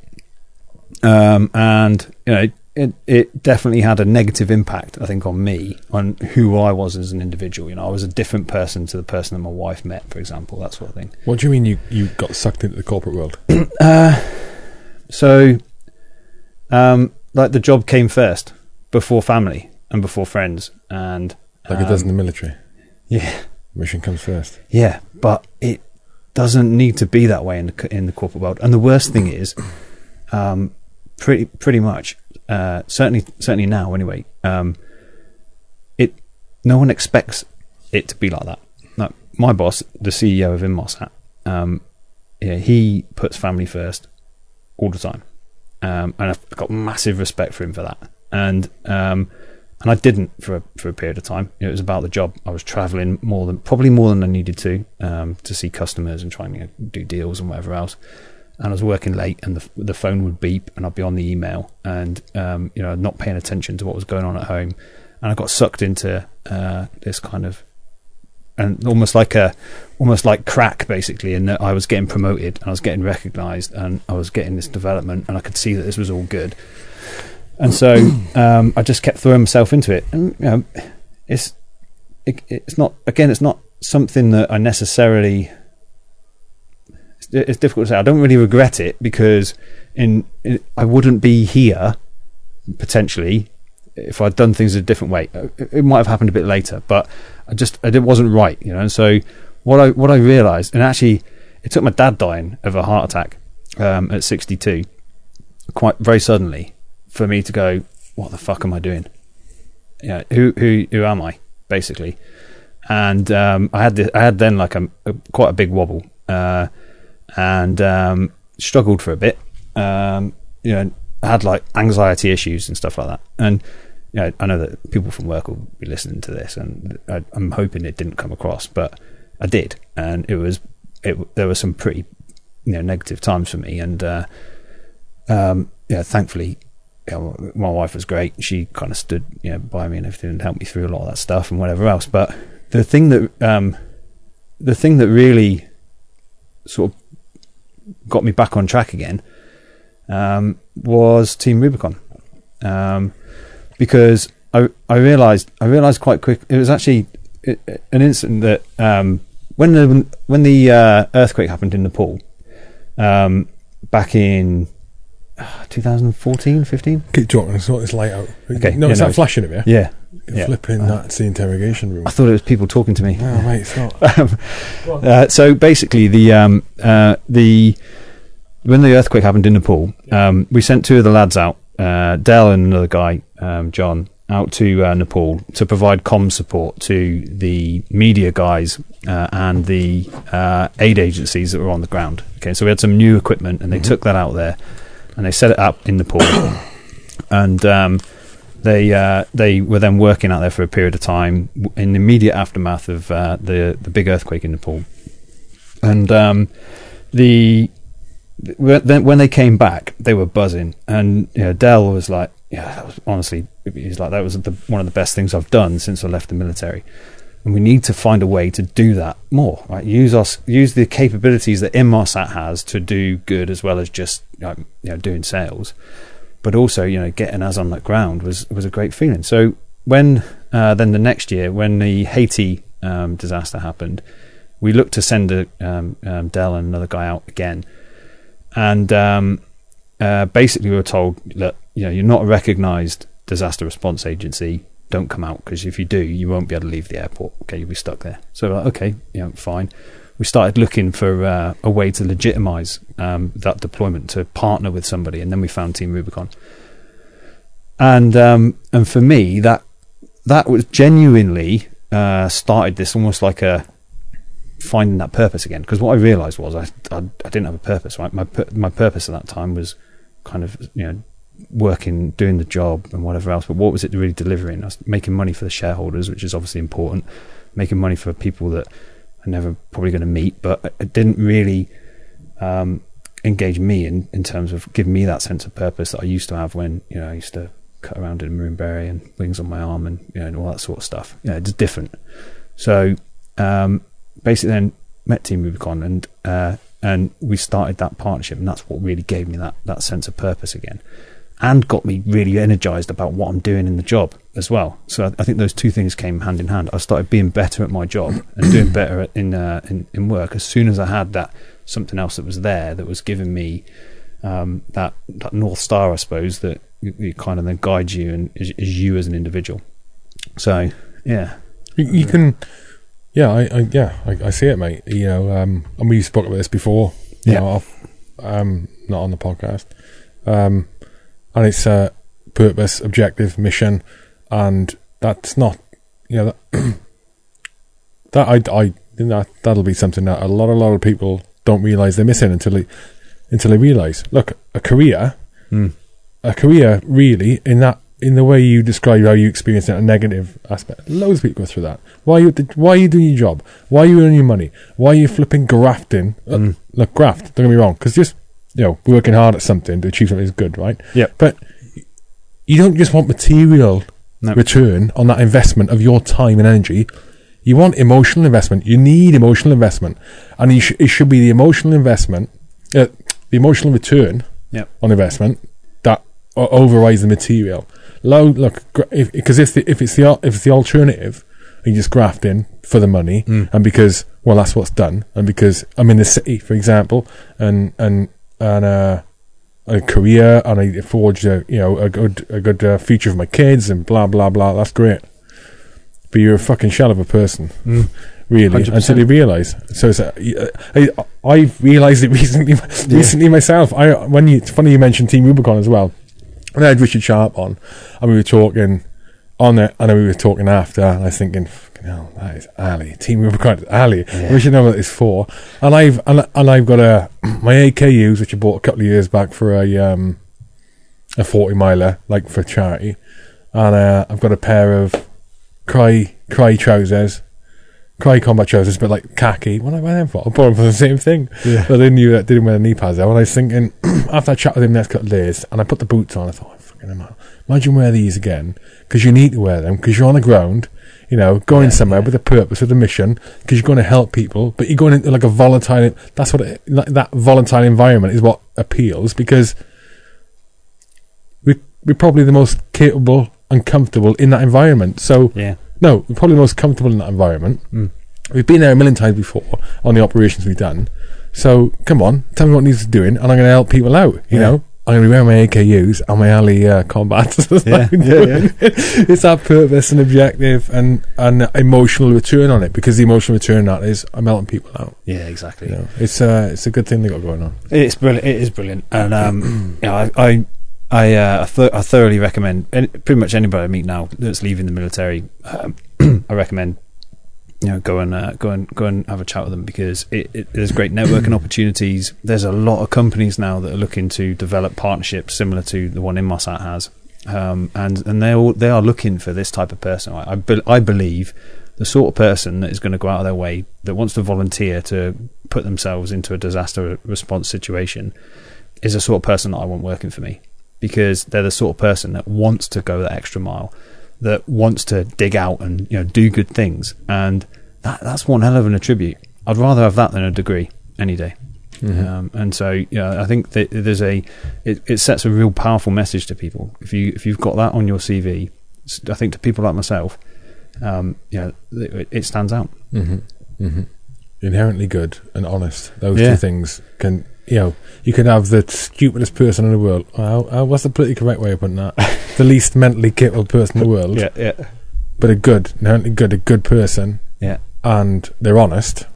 um, and you know it it definitely had a negative impact I think on me on who I was as an individual. You know, I was a different person to the person that my wife met, for example, that sort of thing. What do you mean you, you got sucked into the corporate world? (clears throat) Uh, so, um, like the job came first before family and before friends and Like it does in um, the military. yeah Mission comes first. yeah but it doesn't need to be that way in the in the corporate world and the worst thing is um pretty pretty much uh certainly certainly now anyway um it no one expects it to be like that like my boss the CEO of Inmarsat um yeah he puts family first all the time um and I've got massive respect for him for that and um and I didn't for a, for a period of time. It was about the job. I was traveling more than probably more than I needed to um, to see customers and trying to you know, do deals and whatever else. And I was working late, and the the phone would beep, and I'd be on the email, and um, you know, not paying attention to what was going on at home, and I got sucked into uh, this kind of and almost like a almost like crack basically in that I was getting promoted and I was getting recognized and I was getting this development and I could see that this was all good. And so (coughs) um, I just kept throwing myself into it. And you know it's it, it's not again it's not something that I necessarily it's, difficult to say I don't really regret it because in, in I wouldn't be here potentially if I'd done things a different way it, it might have happened a bit later but I just it wasn't right, you know. And so what I what I realised, and actually, it took my dad dying of a heart attack um, at 62, quite very suddenly, for me to go, what the fuck am I doing? Yeah, who who who am I basically? And um, I had the, I had then like a, a quite a big wobble, uh, and um, struggled for a bit. Um, you know, had like anxiety issues and stuff like that, and you know, I know that people from work will be listening to this, and I, I'm hoping it didn't come across, but I did, and it was it. There were some pretty you know negative times for me, and uh, um, yeah, thankfully, my wife was great. She kind of stood you know by me and everything, and helped me through a lot of that stuff and whatever else. But the thing that um, the thing that really sort of got me back on track again um, was Team Rubicon. Um, because I I realized I realized quite quick it was actually an incident that um, when the when the uh, earthquake happened in Nepal um, back in 2014 15 Keep talking. Sort this light out. Okay, No, yeah, it's no, not flashing of you. yeah yeah. Flipping. Uh, that's the interrogation room. I thought it was people talking to me Oh, mate, it's not. (laughs) Um, uh, so basically, the um, uh, the when the earthquake happened in Nepal, um, we sent two of the lads out, uh, Del and another guy, um, John, out to uh, Nepal to provide comm support to the media guys uh, and the uh, aid agencies that were on the ground. Okay, so we had some new equipment, and they Mhm. took that out there, and they set it up in Nepal, (coughs) and um, they uh, they were then working out there for a period of time in the immediate aftermath of uh, the the big earthquake in Nepal, and um, the when- they came back, they were buzzing, and you know, Del was like, "Yeah, that was, honestly, he's like that was the, one of the best things I've done since I left the military." And we need to find a way to do that more. Right? Use us, use the capabilities that Inmarsat has to do good as well as just you know doing sales but also you know getting us on that ground was was a great feeling. So when uh, then the next year when the Haiti um, disaster happened, we looked to send a, um, um, Del and another guy out again, and um, uh, basically we were told that you know you're not a recognised disaster response agency. Don't come out because if you do, you won't be able to leave the airport. Okay, you'll be stuck there. So like, okay, know, fine. We started looking for uh, a way to legitimize um, that deployment to partner with somebody, and then we found Team Rubicon. And um, and for me, that that was genuinely uh, started this almost like a finding that purpose again. Because what I realised was I, I I didn't have a purpose. Right, my my purpose at that time was kind of you know working, doing the job, and whatever else. But what was it really delivering? I was making money for the shareholders, which is obviously important. Making money for people that I'm never probably going to meet, but it didn't really um, engage me in, in terms of giving me that sense of purpose that I used to have when you know I used to cut around in beret and wings on my arm and you know and all that sort of stuff. Know, it's different. So um, basically, then met Team Rubicon and uh, and we started that partnership, and that's what really gave me that that sense of purpose again, and got me really energized about what I'm doing in the job as well. So I, think those two things came hand in hand. I started being better at my job (clears throat) and doing better in uh, in in work as soon as I had that something else that was there that was giving me um, that that north star, I suppose, that it, it kind of then guides you and is, is you as an individual. So yeah, You, you can, yeah, I, I yeah, I, I see it, mate. You know, um, and we spoke about this before. You Yeah. know, off, um, not on the podcast. Um, and it's a purpose, objective, mission, and that's not, you know, that, (clears throat) that I, I, that that'll be something that a lot, a lot of people don't realize they're missing until they, until they realize. Look, a career Mm. a career really in that in the way you describe how you experience it, a negative aspect. Loads of people go through that. Why are you why are you doing your job? Why are you earning your money? Why are you flipping grafting? Uh, Mm. Look, graft. Don't get me wrong, because just you know working hard at something to achieve something is good, right? Yep. But you don't just want material No. return on that investment of your time and energy. You want emotional investment. You need emotional investment, and you sh- it should be the emotional investment, uh, the emotional return Yep. on investment that overrides the material. Low, look, because if, the, if it's the if it's the alternative, you just graft in for the money, Mm. and because well that's what's done, and because I'm in the city, for example, and and and uh, a career, and I forged a you know a good a good uh, future for my kids, and blah blah blah. That's great, but you're a fucking shell of a person Mm. really 100%. until you realise. So it's a, I, I've realised it (laughs) recently. Recently myself. I when you it's funny you mentioned Team Rubicon as well. And I had Richard Sharp on, and we were talking on it, I know we were talking after, and I was thinking, "Fucking hell, that is Ali. Team Rubicon, Ali. Yeah. We should know what it's for." And I've and, and I've got a (clears throat) my AKUs, which I bought a couple of years back for a um a forty miler, like for charity, and uh, I've got a pair of Crye Crye trousers Crye combat trousers, but like khaki. What I wear them for? I bought them for the same thing. Yeah. But they knew that didn't wear the knee pads there. And I was thinking, (clears throat) after I chat with him next couple of days, and I put the boots on, I thought, fucking hell, imagine wear these again, because you need to wear them, because you're on the ground, you know, going Yeah, somewhere yeah. with a purpose, with a mission, because you're going to help people, but you're going into like a volatile, that's what, it, like that volatile environment is what appeals, because we, we're probably the most capable and comfortable in that environment. So, yeah, no, we're probably the most comfortable in that environment. Mm. We've been there a million times before on the operations we've done. So come on, tell me what needs doing, and I'm going to help people out. You Yeah. know, I'm going to be wearing my AKUs and my Ali uh, combats. (laughs) That's Yeah, yeah, (laughs) it's that purpose and objective and an emotional return on it because the emotional return on that is I'm helping people out. yeah, exactly. You know, it's uh, it's a good thing they got going on. It's brilliant. It is brilliant, and um, (clears throat) you know, I I I, uh, I, th- I thoroughly recommend any, pretty much anybody I meet now that's leaving the military. Um, (clears throat) I recommend you know go and uh, go and go and have a chat with them because it, it, there's great networking (clears throat) opportunities. There's a lot of companies now that are looking to develop partnerships similar to the one Inmarsat has, um, and and they all they are looking for this type of person. I I, be- I believe the sort of person that is going to go out of their way that wants to volunteer to put themselves into a disaster response situation is the sort of person that I want working for me because they're the sort of person that wants to go that extra mile, that wants to dig out and you know do good things, and that, that's one hell of an attribute. I'd rather have that than a degree any day. Mhm. Um, and so, yeah, I think that there's a it, it sets a real powerful message to people. If you if you've got that on your CV, I think to people like myself, um, yeah, it, it stands out. hmm hmm Inherently good and honest. Those Yeah. two things can, you know, you can have the stupidest person in the world. Well, uh, what's the politically correct way of putting that? (laughs) the least mentally capable person in the world, yeah, yeah. but a good, inherently good, a good person, yeah. and they're honest.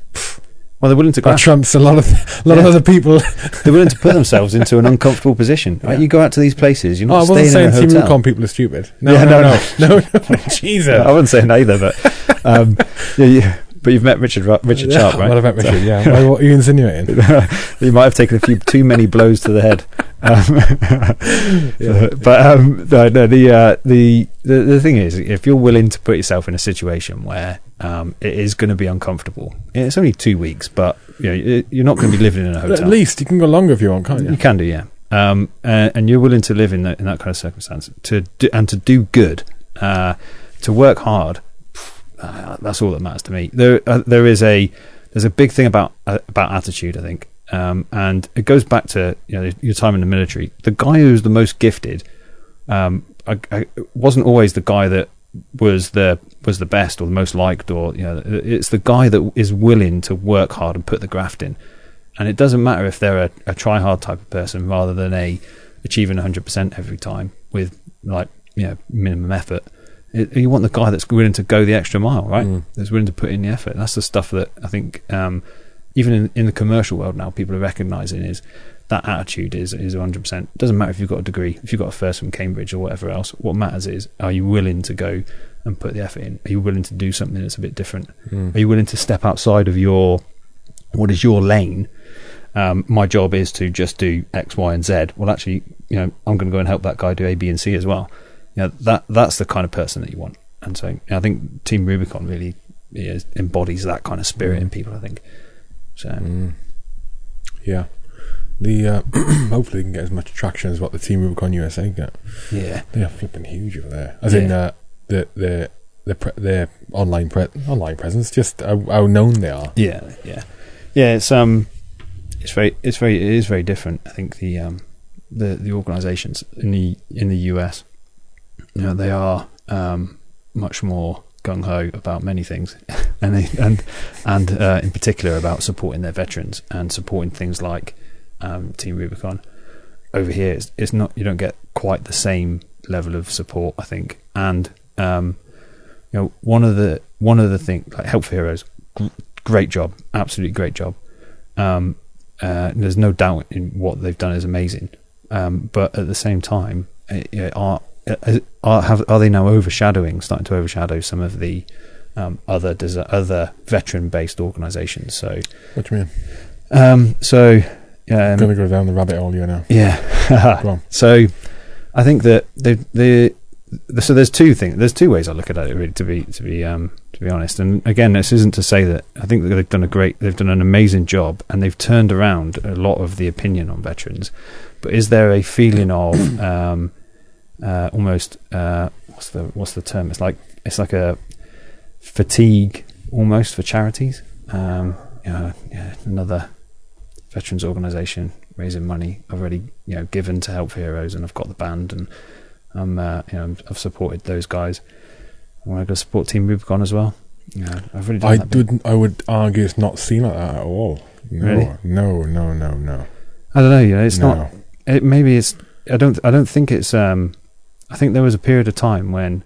Well, they're willing to That trumps a lot of a lot of other people. (laughs) They're willing to put themselves into an uncomfortable position. Right? Yeah. You go out to these places, you're Oh, I not wasn't staying in saying a Team hotel. Rubicon people are stupid. No, Yeah, no, no, no, no, (laughs) no. Jesus. I wasn't saying either, but um, yeah, yeah, but you've met Richard Richard Yeah, Sharp, (laughs) right? What about Richard? Yeah. (laughs) Why, what are you insinuating? (laughs) you might have taken a few too many blows to the head. Um, but um, no, no, the, uh, the the the thing is, if you're willing to put yourself in a situation where um, it is going to be uncomfortable, it's only two weeks, but you know, you're not going to be living in a hotel. at least you can go longer if you want, can't you? You can do, yeah. Um, and, and you're willing to live in that in that kind of circumstance to do, and to do good, uh, to work hard. Uh, that's all that matters to me. There, uh, there is a there's a big thing about uh, about attitude, I think, um, and it goes back to you know your time in the military. The guy who's the most gifted um, I, I, wasn't always the guy that was the was the best or the most liked, or you know, it's the guy that is willing to work hard and put the graft in and it doesn't matter if they're a, a try hard type of person rather than a achieving 100% every time with like you know minimum effort. It, you want the guy that's willing to go the extra mile, right? Mm. That's willing to put in the effort. That's the stuff that I think um, even in, in the commercial world now people are recognizing is that attitude is is 100%. It doesn't matter if you've got a degree, if you've got a first from Cambridge or whatever else. What matters is are you willing to go and put the effort in? Are you willing to do something that's a bit different? Mm. Are you willing to step outside of your what is your lane? Um, my job is to just do X, Y, and Z. Well, actually, you know, I'm going to go and help that guy do A, B, and C as well. You know, that that's the kind of person that you want. And so, I think Team Rubicon really is, embodies that kind of spirit in people. I think. So, Mm. Yeah. The uh, (clears throat) hopefully they can get as much traction as what the Team Rubicon USA get. yeah, They are flipping huge over there. As in Yeah. uh, the the the pre- their online pre- online presence, just how, how known they are. yeah, yeah, yeah. It's um, it's very, it's very, it is very different. I think the um, the the organisations in the in the US, you know, they are um much more gung ho about many things, (laughs) and they, and and uh, in particular about supporting their veterans and supporting things like um, Team Rubicon. Over here, it's, it's not you don't get quite the same level of support, I think, and um, you know one of the one of the things like Help for Heroes, gr- great job, absolutely great job. Um, uh, there's no doubt in what they've done is amazing, um, but at the same time, yeah, are uh, are have, are they now overshadowing, starting to overshadow some of the um, other desi- other veteran based organisations? So, What do you mean? um, so I'm um, going to go down the rabbit hole here now. yeah. (laughs) Go on. (laughs) so I think that the the so there's two things. There's two ways I look at it. Really, to be to be um, to be honest. And again, this isn't to say that I think that they've done a great, they've done an amazing job, and they've turned around a lot of the opinion on veterans. But is there a feeling of (coughs) um, uh, almost uh, what's the what's the term? It's like it's like a fatigue almost for charities. Um, you know, yeah, another veterans organisation raising money. I've already you know given to Help Heroes, and I've got the band, and I'm uh, you know I've supported those guys. I want to go support Team Rubicon as well. Yeah, I've really I didn't. I would argue it's not seen like that at all. No, Really? no, no, no, no. I don't know. You know, it's no. not. It, maybe it's. I don't. I don't think it's. Um, I think there was a period of time when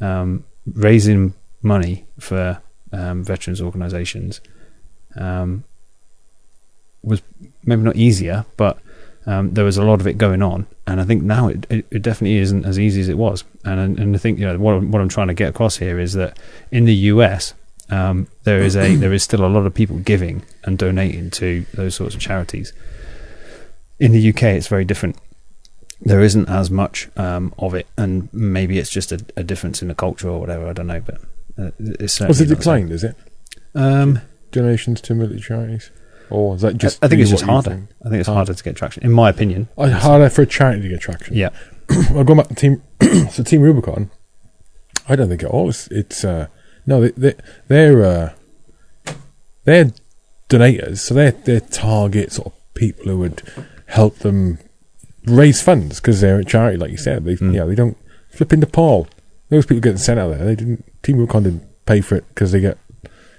um, raising money for um, veterans organisations um, was maybe not easier, but um, there was a lot of it going on. And I think now it, it, it definitely isn't as easy as it was. And and I think you know what I'm, what I'm trying to get across here is that in the US. Um, there is a (clears throat) there is still a lot of people giving and donating to those sorts of charities in the UK, it's very different. There isn't as much um, of it, and maybe it's just a, a difference in the culture or whatever. I don't know, but uh, it's Was it certainly not the declined? Is it. Um, donations to military charities, or is that just? I think it's just harder. think? I think it's harder to get traction, in my opinion. Oh, harder for a charity to get traction. Yeah, (clears throat) well, going back to team, (clears throat) so Team Rubicon, I don't think at all. It's, it's uh, no, they, they they're uh, they're donators, so they they target sort of people who would help them raise funds because they're a charity, like you said. They Mm. yeah, they don't flip into Paul. Those people getting sent out there, they didn't. Team Rubicon didn't pay for it because they get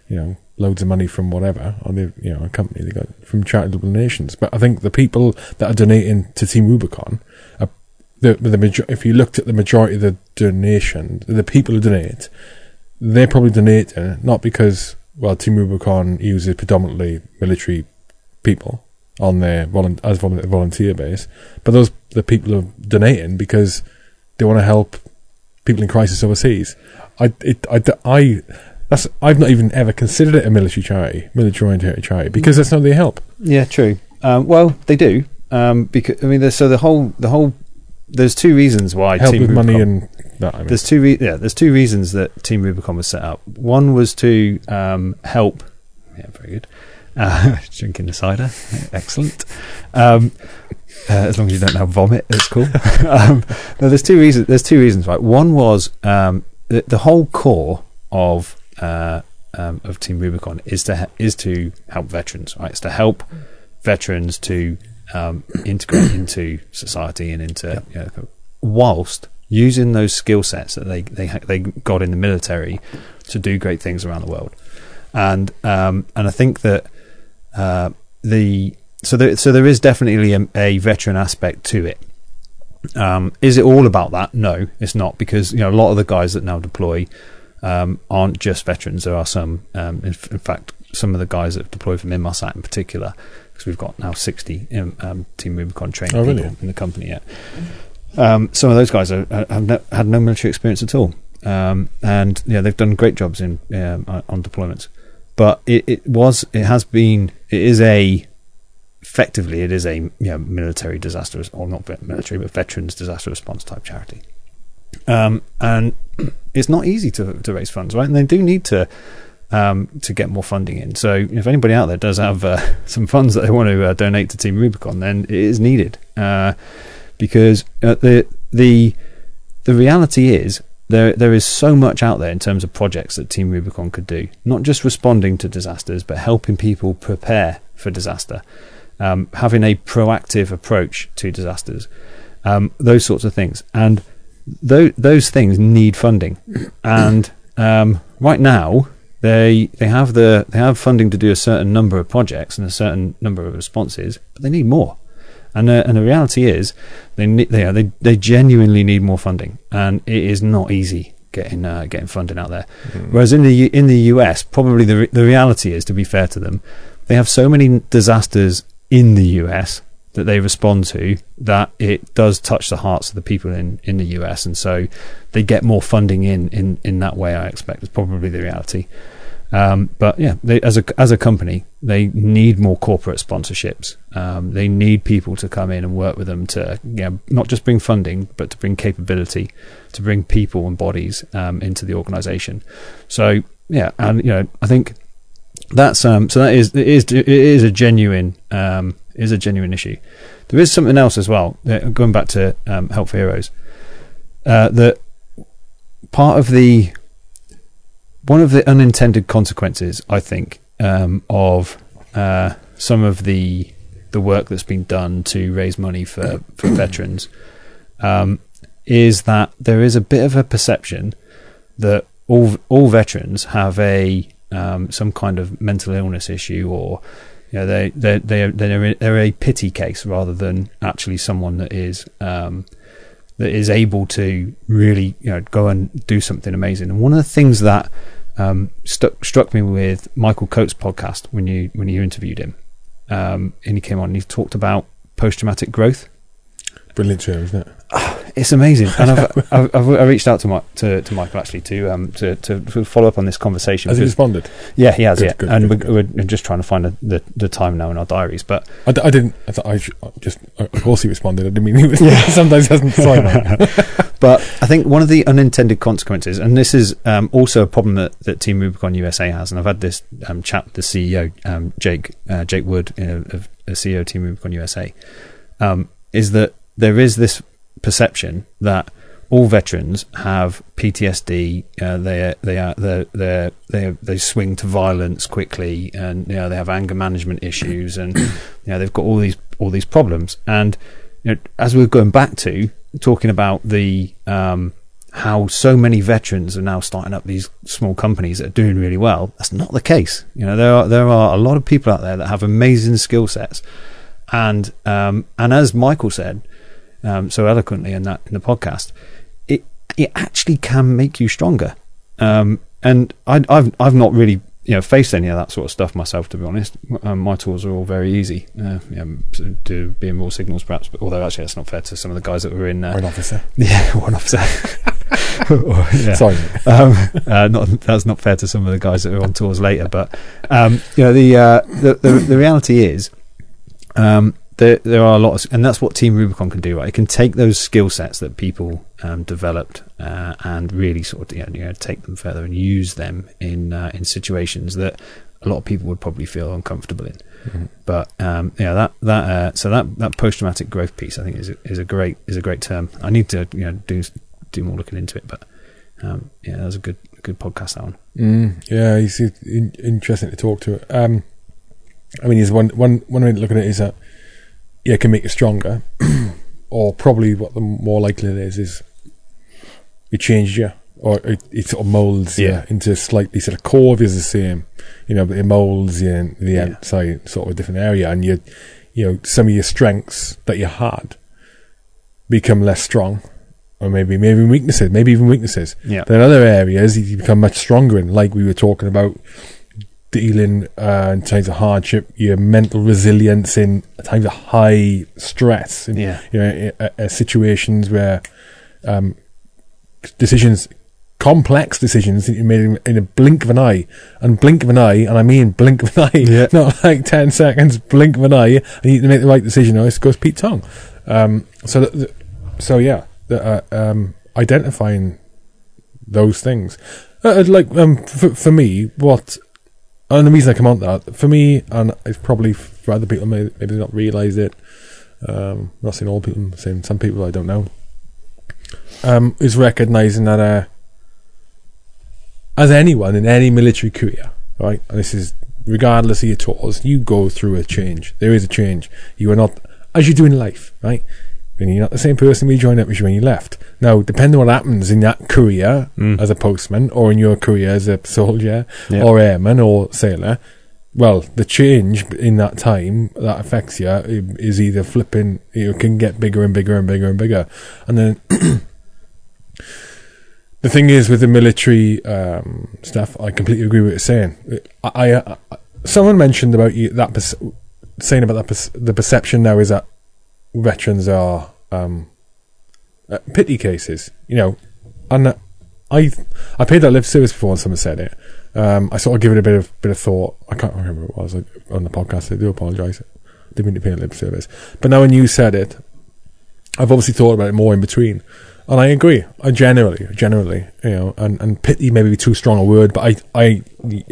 you know loads of money from whatever or they you know a company they got from charitable donations. But I think the people that are donating to Team Rubicon are the the major- if you looked at the majority of the donation, the people who donate, they're probably donating not because well, Team Rubicon uses predominantly military people on their as volunteer base, but those the people are donating because they want to help people in crisis overseas. I it I, I that's I've not even ever considered it a military charity, military oriented charity, because that's not they help. yeah, true. Um, well, they do um, because I mean, so the whole the whole there's two reasons why help Team with money Rubicon- and that. I mean. There's two, re- yeah. There's two reasons that Team Rubicon was set up. One was to um, help. Yeah, very good. Uh, (laughs) drinking the cider, excellent. Um, uh, as long as you don't have vomit, it's cool. (laughs) um, no, there's two reasons. There's two reasons, right? One was um, the, the whole core of uh, um, of Team Rubicon is to he- is to help veterans, right? It's to help veterans to um, integrate into society and into you know, whilst using those skill sets that they they ha- they got in the military to do great things around the world. And um, and I think that uh, the so there so there is definitely a, a veteran aspect to it. Um, is it all about that? No, it's not because you know a lot of the guys that now deploy um, aren't just veterans. There are some, um, in, in fact, some of the guys that deploy from Inmarsat in particular, because we've got now 60 um, um, Team Rubicon trained Oh, people in the company yet. Um, some of those guys are, have no, had no military experience at all, um, and yeah, they've done great jobs in um, on deployments. But it, it was, it has been, it is a effectively it is a you know, military disaster or not military but veterans disaster response type charity. Um, and (clears throat) it's not easy to, to raise funds right? And they do need to um, to get more funding in. So if anybody out there does have uh, (laughs) some funds that they want to uh, donate to Team Rubicon then it is needed. Uh, because uh, the the the reality is there there is so much out there in terms of projects that Team Rubicon could do. Not just responding to disasters, but helping people prepare for disaster, um, having a proactive approach to disasters, um, those sorts of things. And those those things need funding. (coughs) and um, right now, they they have the they have funding to do a certain number of projects and a certain number of responses, but they need more. And the, and the reality is, they they, are, they they genuinely need more funding, and it is not easy getting uh, getting funding out there. Whereas in the in the US, probably the re- the reality is, to be fair to them, they have so many disasters in the US that they respond to that it does touch the hearts of the people in, in the US, and so they get more funding in in, in that way. I expect is probably the reality. Um, but yeah, they, as a as a company, they need more corporate sponsorships. Um, they need people to come in and work with them to you know, not just bring funding, but to bring capability, to bring people and bodies um, into the organisation. So yeah, and you know, I think that's um, so that is it is it is a genuine um, is a genuine issue. There is something else as well. Going back to um, Help for Heroes, uh, that part of the one of the unintended consequences, I think, um, of uh, some of the the work that's been done to raise money for for (coughs) veterans um, is that there is a bit of a perception that all all veterans have a um, some kind of mental illness issue or you know, they they they they're, they're a pity case rather than actually someone that is um, that is able to really you know go and do something amazing. And one of the things that um, stuck struck me with Michael Coates' podcast when you when you interviewed him, um, and he came on and he talked about post traumatic growth. Brilliant show, isn't it? (sighs) It's amazing, and I've, (laughs) I've, I've I reached out to my, to, to Michael actually to um to, to follow up on this conversation. Has he responded? yeah, he has. Good, yeah, good, and good, we're, we're just trying to find a, the the time now in our diaries. But I, d- I didn't. I I sh- just. Of course, he responded. I didn't mean he was. Yeah. (laughs) sometimes doesn't. (laughs) But I think one of the unintended consequences, and this is um, also a problem that, that Team Rubicon USA has, and I've had this um, chat with the CEO, um, Jake uh, Jake Wood, know, of the CEO of Team Rubicon USA, um, is that there is this perception that all veterans have PTSD. Uh, they they are they they they swing to violence quickly, and you know they have anger management issues, and (clears throat) you know they've got all these all these problems. And you know, as we're going back to talking about the um, how so many veterans are now starting up these small companies that are doing really well. That's not the case. You know there are there are a lot of people out there that have amazing skill sets, and um, and as Michael said um, so eloquently in that in the podcast, it it actually can make you stronger. Um, and I, I've I've not really you know faced any of that sort of stuff myself, to be honest. Um, my tools are all very easy. Uh, yeah, so to be in Royal Signals, perhaps, but although actually that's not fair to some of the guys that were in. Uh, an officer. (laughs) yeah, one officer. (laughs) (laughs) Or- yeah Sorry. um, uh, not that's not fair to some of the guys that are on tours later, but um, you know the, uh, the the the reality is um, there there are a lot, of, and that's what Team Rubicon can do. Right, it can take those skill sets that people um, developed uh, and really sort of you know, take them further and use them in uh, in situations that a lot of people would probably feel uncomfortable in. Mhm. But um, yeah, that that uh, so that that post traumatic growth piece, I think, is a, is a great is a great term. I need to you know do do more looking into it, but um, yeah, that was a good good podcast. That one. Mm, yeah, he's he's in, interesting to talk to. Um, I mean, he's one one one way to look at it is that yeah, it can make you stronger, (clears throat) or probably what the more likely it is is it changes you, or it, it sort of molds Yeah. you into slightly sort of core is the same, you know, but it molds you in the Yeah. outside sort of a different area, and you you know some of your strengths that you had become less strong, or maybe maybe weaknesses, maybe even weaknesses. Yeah. Then other areas you become much stronger in, like we were talking about dealing uh, in times of hardship, your mental resilience in times of high stress, in, Yeah. you know, uh, uh, situations where um, decisions, complex decisions that you made in, in a blink of an eye, and blink of an eye, and I mean blink of an eye, Yeah. (laughs) not like ten seconds, blink of an eye, and you need to make the right decision. Or it goes Pete Tong. Um, so, that- so yeah, the, uh, um, identifying those things, uh, like um, for, for me, what and the reason I come on that for me, and it's probably for other people, maybe, they not realise it. Um, not saying all people, saying some people I don't know. Um, is recognising that uh, as anyone in any military career, right? And this is regardless of your tours, you go through a change. There is a change. You are not as you do in life, right? And you're not the same person when you joined up as when you left. Now, depending on what happens in that career Mm. as a postman, or in your career as a soldier, Yeah. or airman, or sailor, well, the change in that time that affects you is either flipping, you know, can get bigger and bigger and bigger and bigger. And then (clears throat) the thing is with the military um, stuff, I completely agree with what you're saying. I, I, I someone mentioned about you that saying about that the perception now is that veterans are um, uh, pity cases, you know, and uh, I I paid that lip service before and someone said it. Um, I sort of give it a bit of bit of thought. I can't remember what it was like, on the podcast. I do apologise. Didn't mean to pay lip service, but now when you said it, I've obviously thought about it more in between, and I agree. I generally, generally, you know, and, and pity maybe be too strong a word, but I I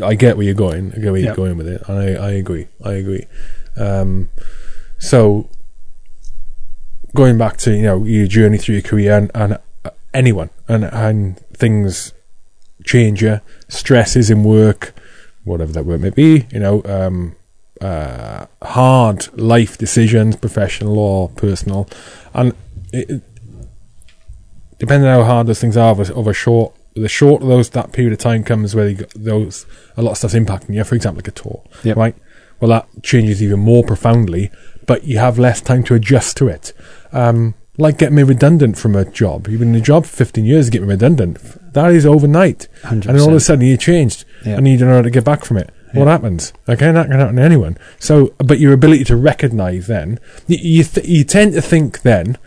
I get where you're going. I get where Yeah. you're going with it, and I I agree. I agree. Um, so going back to you know your journey through your career and, and uh, anyone and and things change you stresses in work whatever that word may be you know um uh hard life decisions professional or personal and it, it- depending on how hard those things are over, short the shorter those that period of time comes where you got those a lot of stuff's impacting you for example like a tour Yep. right well that changes even more profoundly but you have less time to adjust to it um, like getting me redundant from a job. You've been in a job for 15 years, getting me redundant. That is overnight. 100%. And then all of a sudden you changed Yeah. and you don't know how to get back from it. What happens? Okay, that can happen to anyone. So, but your ability to recognise then, you, you, th- you tend to think then,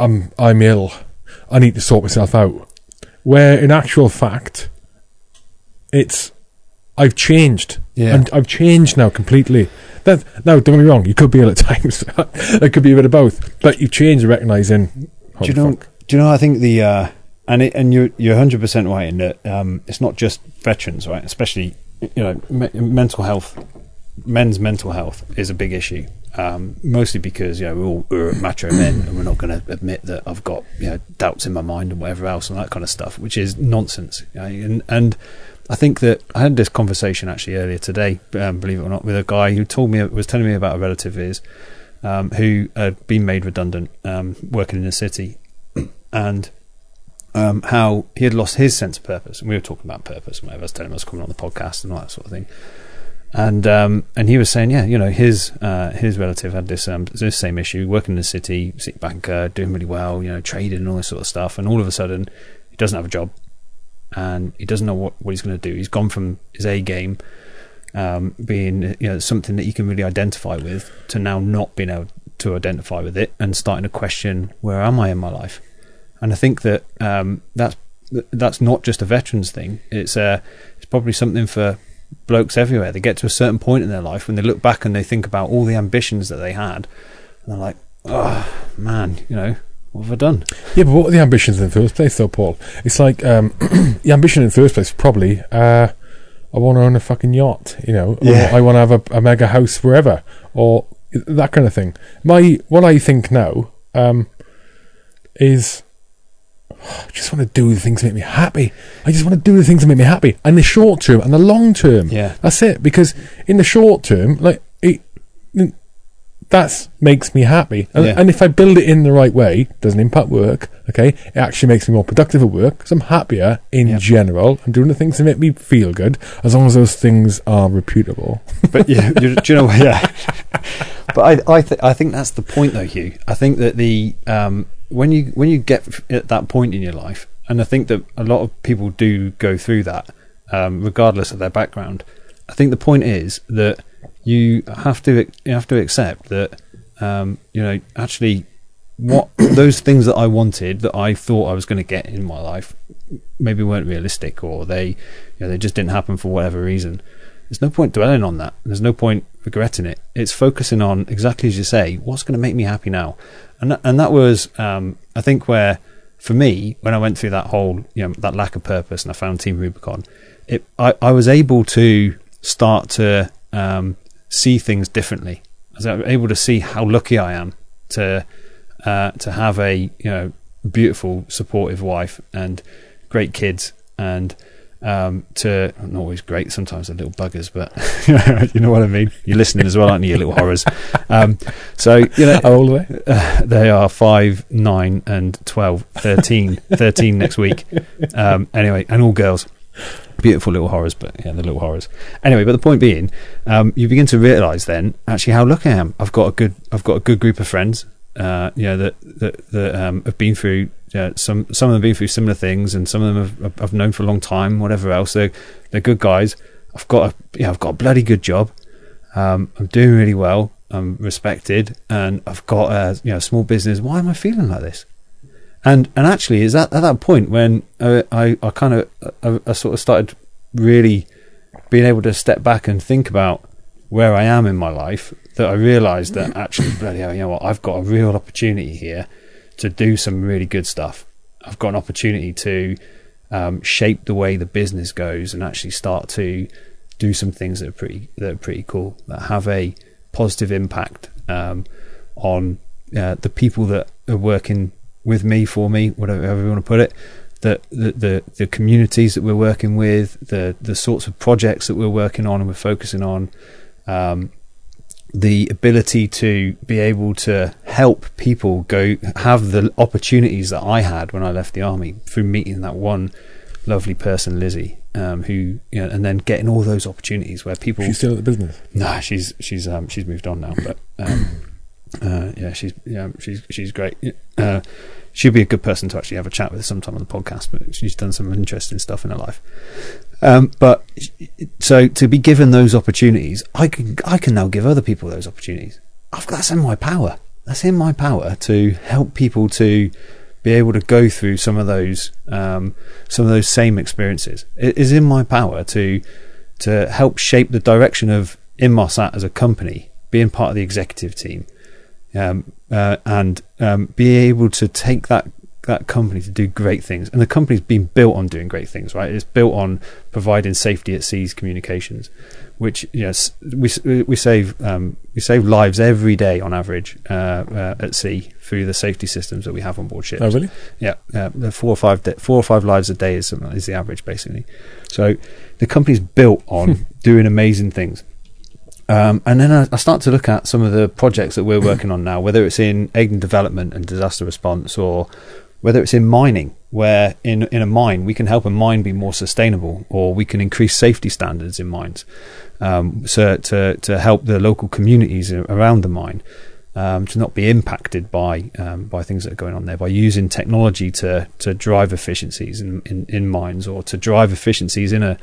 I'm, I'm ill. I need to sort myself out. Where in actual fact, it's, I've changed. Yeah. And I've changed now completely. Now, don't get me wrong. You could be ill (laughs) at times. it could be a bit of both. But you've changed, recognising. do you know? Do you know? I think the uh, and it, and you're you're hundred percent right in that um, it's not just veterans, right? Especially you know me- mental health. Men's mental health is a big issue, um, mostly because you know we're all we're macho men and we're not going to admit that I've got you know doubts in my mind and whatever else and that kind of stuff, which is nonsense. you know, and and I think that I had this conversation actually earlier today, um, believe it or not, with a guy who told me was telling me about a relative of his um, who had been made redundant um, working in the city, and um, how he had lost his sense of purpose. And we were talking about purpose and whatever. I was telling him I was coming on the podcast and all that sort of thing. And um, and he was saying, yeah, you know, his uh, his relative had this um, this same issue, working in the city, city banker, doing really well, you know, trading and all this sort of stuff. And all of a sudden, he doesn't have a job, and he doesn't know what, what he's going to do. He's gone from his A game, um, being you know something that you can really identify with, to now not being able to identify with it, and starting to question where am I in my life. And I think that um, that's that's not just a veterans thing. It's uh, it's probably something for blokes everywhere. They get to a certain point in their life when they look back and they think about all the ambitions that they had, and they're like, "Oh man, you know, what have I done?" Yeah, but what are the ambitions in the first place, though, Paul? It's like um, (clears throat) the ambition in the first place probably uh, I want to own a fucking yacht, you know, Yeah. or I want to have a, a mega house wherever, or that kind of thing. My what I think now um, is (sighs) I just want to do the things that make me happy. I just want to do the things that make me happy, and the short term and the long term. Yeah. That's it. Because in the short term, like it, that makes me happy, and, Yeah. and if I build it in the right way, doesn't impact work. Okay, it actually makes me more productive at work because I'm happier in Yeah. general. I'm doing the things that make me feel good, as long as those things are reputable. (laughs) But yeah, you, do you know? (laughs) Yeah. but I I, th- I think that's the point though, Hugh. I think that the um, when you when you get at that point in your life, and I think that a lot of people do go through that, um, regardless of their background. I think the point is that you have to you have to accept that um, you know actually what (coughs) those things that I wanted that I thought I was going to get in my life maybe weren't realistic or they you know they just didn't happen for whatever reason. There's no point dwelling on that. There's no point regretting it. It's focusing on exactly as you say, what's going to make me happy now, and that, and that was um, I think where for me when I went through that whole you know that lack of purpose and I found Team Rubicon, it I, I was able to start to um, see things differently. I was able to see how lucky I am to uh, to have a you know beautiful, supportive wife and great kids, and um, to not always great. Sometimes they're little buggers, but (laughs) you know what I mean. You're listening as well, aren't you, you little horrors? Um, so you know, old are they? uh, (laughs) they are five, nine, and 12, 13, 13 next week. Um, anyway, and all girls. Beautiful little horrors, but yeah, the little horrors. Anyway, but the point being, um, you begin to realise then actually how lucky I am. I've got a good, I've got a good group of friends. Uh, you know that that, that um, have been through some some of them have been through similar things, and some of them have, I've known for a long time. Whatever else, they're they're good guys. I've got a, yeah, I've got a bloody good job. Um, I'm doing really well. I'm respected, and I've got a you know small business. Why am I feeling like this? And and actually, is that at that point when uh, I I kind of I, I sort of started really being able to step back and think about where I am in my life that I realised that (coughs) actually, bloody hell, you know what? I've got a real opportunity here to do some really good stuff. I've got an opportunity to um, shape the way the business goes and actually start to do some things that are pretty that are pretty cool that have a positive impact um, on uh, the people that are working with me for me, whatever however you want to put it. The, the the the communities that we're working with, the the sorts of projects that we're working on and we're focusing on, um, the ability to be able to help people go have the opportunities that I had when I left the army through meeting that one lovely person, Lizzie, um, who you know, and then getting all those opportunities where people. She's still at the business. Nah, she's she's um, she's moved on now, but um, uh, yeah, she's yeah she's she's great. Uh, she'd be a good person to actually have a chat with sometime on the podcast. But she's done some interesting stuff in her life. Um, but so to be given those opportunities, I can I can now give other people those opportunities. I've, got that's in my power. That's in my power to help people to be able to go through some of those um, some of those same experiences. It is in my power to to help shape the direction of Inmarsat as a company, being part of the executive team, um, uh, and um, be able to take that that company to do great things. And the company's been built on doing great things, right? It's built on providing safety at seas communications, which yes, we we save um, we save lives every day on average uh, uh, at sea through the safety systems that we have on board ships. Oh, really? Yeah, uh, four or five de- four or five lives a day is is the average basically. So the company's built on (laughs) doing amazing things. Um, and then I, I start to look at some of the projects that we're working on now, whether it's in aid and development and disaster response, or whether it's in mining, where in in a mine we can help a mine be more sustainable, or we can increase safety standards in mines, um, so to to help the local communities around the mine um, to not be impacted by um, by things that are going on there, by using technology to to drive efficiencies in, in, in mines or to drive efficiencies in a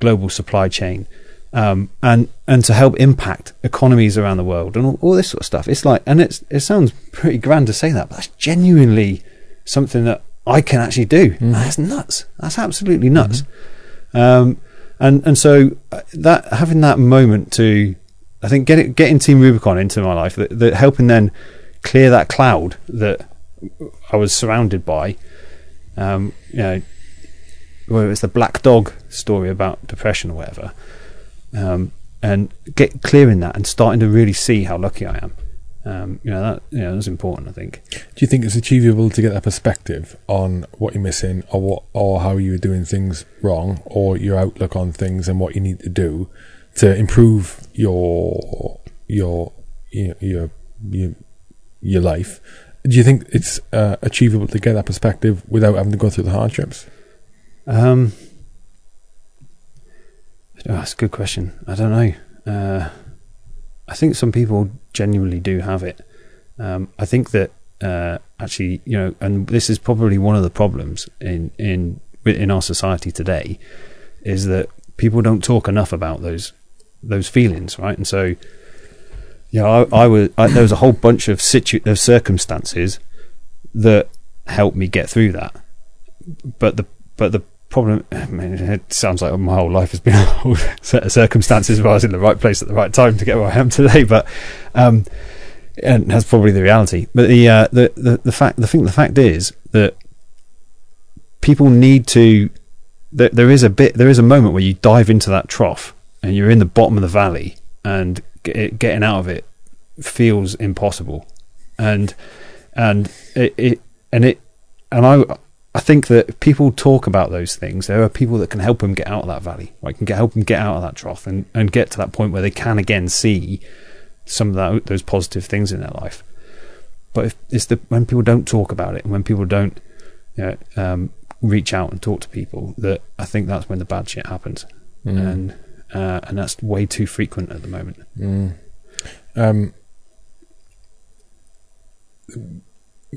global supply chain. Um, and and to help impact economies around the world and all, all, this sort of stuff. It's like, and it's it sounds pretty grand to say that, but that's genuinely something that I can actually do. Mm. That's nuts. That's absolutely nuts. Mm-hmm. and and so uh, that having that moment to, I think getting getting Team Rubicon into my life, that, that helping then clear that cloud that I was surrounded by. Um, you know, whether it's the black dog story about depression or whatever um, and get clearing that and starting to really see how lucky I am. Um, you know that you know that's important. I think. Do you think it's achievable to get that perspective on what you're missing, or what, or how you're doing things wrong, or your outlook on things and what you need to do to improve your your your your your, your life? Do you think it's uh, achievable to get that perspective without having to go through the hardships? Um, oh, that's a good question. I don't know. Uh, I think some people genuinely do have it. Um, I think that uh, actually, you know, and this is probably one of the problems in in in our society today, is that people don't talk enough about those those feelings, right? And so, yeah, I, I was I, there was a whole bunch of situ of circumstances that helped me get through that, but the but the problem (laughs) I mean, it sounds like my whole life has been a whole set of circumstances where I was in the right place at the right time to get where I am (laughs) today, but um, and that's probably the reality. But the uh, the, the the fact the thing the fact is that people need to. There, there is a bit. There is a moment where you dive into that trough and you're in the bottom of the valley, and get, getting out of it feels impossible. And and it, it and it and I I think that if people talk about those things. There are people that can help them get out of that valley, like can get, help them get out of that trough and, and get to that point where they can again see some of that, those positive things in their life. But if it's the when people don't talk about it and when people don't you know, um, reach out and talk to people, that I think that's when the bad shit happens, mm. and uh, and that's way too frequent at the moment. Mm. Um,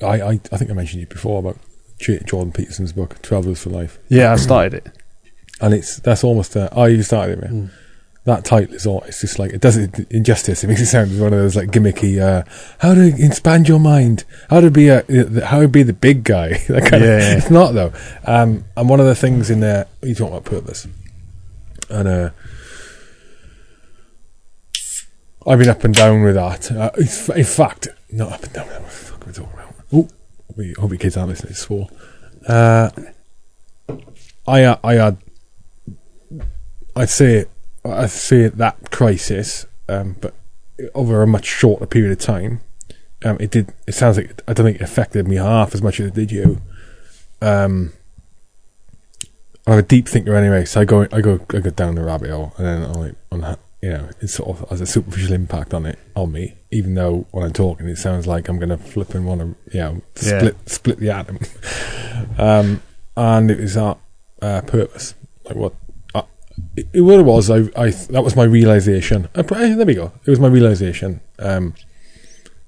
I, I I think I mentioned it before about Jordan Peterson's book Rules for Life. Yeah, I started it, and it's that's almost a, oh you started it, man. Mm that title is all. It's just like it does it injustice. It makes it sound one of those like gimmicky. Uh, how to expand your mind? How to be a how to be the big guy? (laughs) that kind yeah, of. It's not though. Um, and one of the things in there you talk about purpose, and uh, I've been up and down with that. Uh, in fact, not up and down. What the fuck are we talking about? Oh, we hope your kids aren't listening. It's swore. Uh, I uh, I had. I'd say I see that crisis, um, but over a much shorter period of time. Um, it did. It sounds like I don't think it affected me half as much as it did you. Um, I'm a deep thinker anyway, so I go, I go, I go down the rabbit hole, and then I, on that, you know, it sort of has a superficial impact on it on me. Even though when I'm talking, it sounds like I'm going to flip and want to, you know, split, yeah. split the atom. (laughs) um, and it was that uh, purpose, like what it, what it was, I, I that was my realization. I, there we go. It was my realization. Um,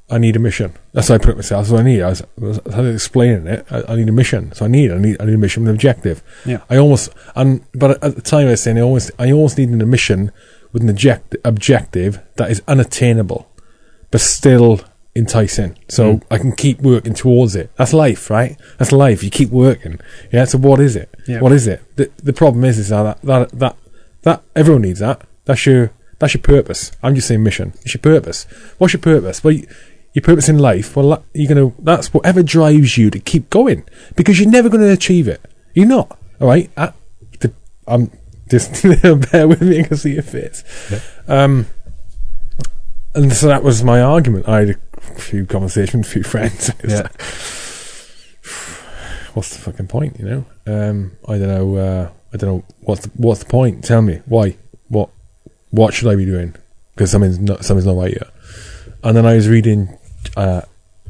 I need a mission. That's what I put it myself. That's what I need. I was, I was, I was explaining it. I, I, need a mission. So I need, I need, I need a mission with an objective. Yeah. I almost, and but at the time I was saying I almost, I almost needed a mission with an object, objective that is unattainable, but still enticing. So mm. I can keep working towards it. That's life, right? That's life. You keep working. Yeah. So what is it? Yeah. What is it? The the problem is is that that that that everyone needs that. That's your that's your purpose. I'm just saying mission. It's your purpose. What's your purpose? Well, you, your purpose in life. Well, you're gonna. That's whatever drives you to keep going because you're never going to achieve it. You're not. All right. I, I'm just (laughs) bear with me. Can see your face. Yeah. Um, and so that was my argument. I had a few conversations, with a few friends. (laughs) yeah. Like, (sighs) what's the fucking point? You know. Um, I don't know. Uh, I don't know what's the, what's the point. Tell me why. What what should I be doing? Because something's not something's not right here. And then I was reading. Uh,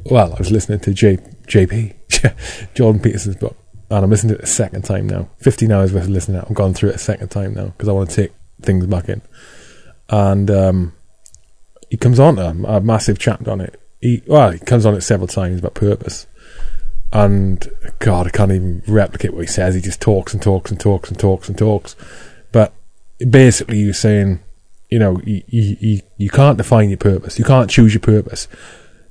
well, I was listening to J, JP (laughs) Jordan Peterson's book, and I'm listening to it a second time now. Fifteen hours worth of listening. I've gone through it a second time now because I want to take things back in. And um, he comes on to a massive chapter on it. He well, he comes on it several times about purpose and God, I can't even replicate what he says. He just talks and talks and talks and talks and talks. But basically, you're saying, you know, you, you, you can't define your purpose. You can't choose your purpose.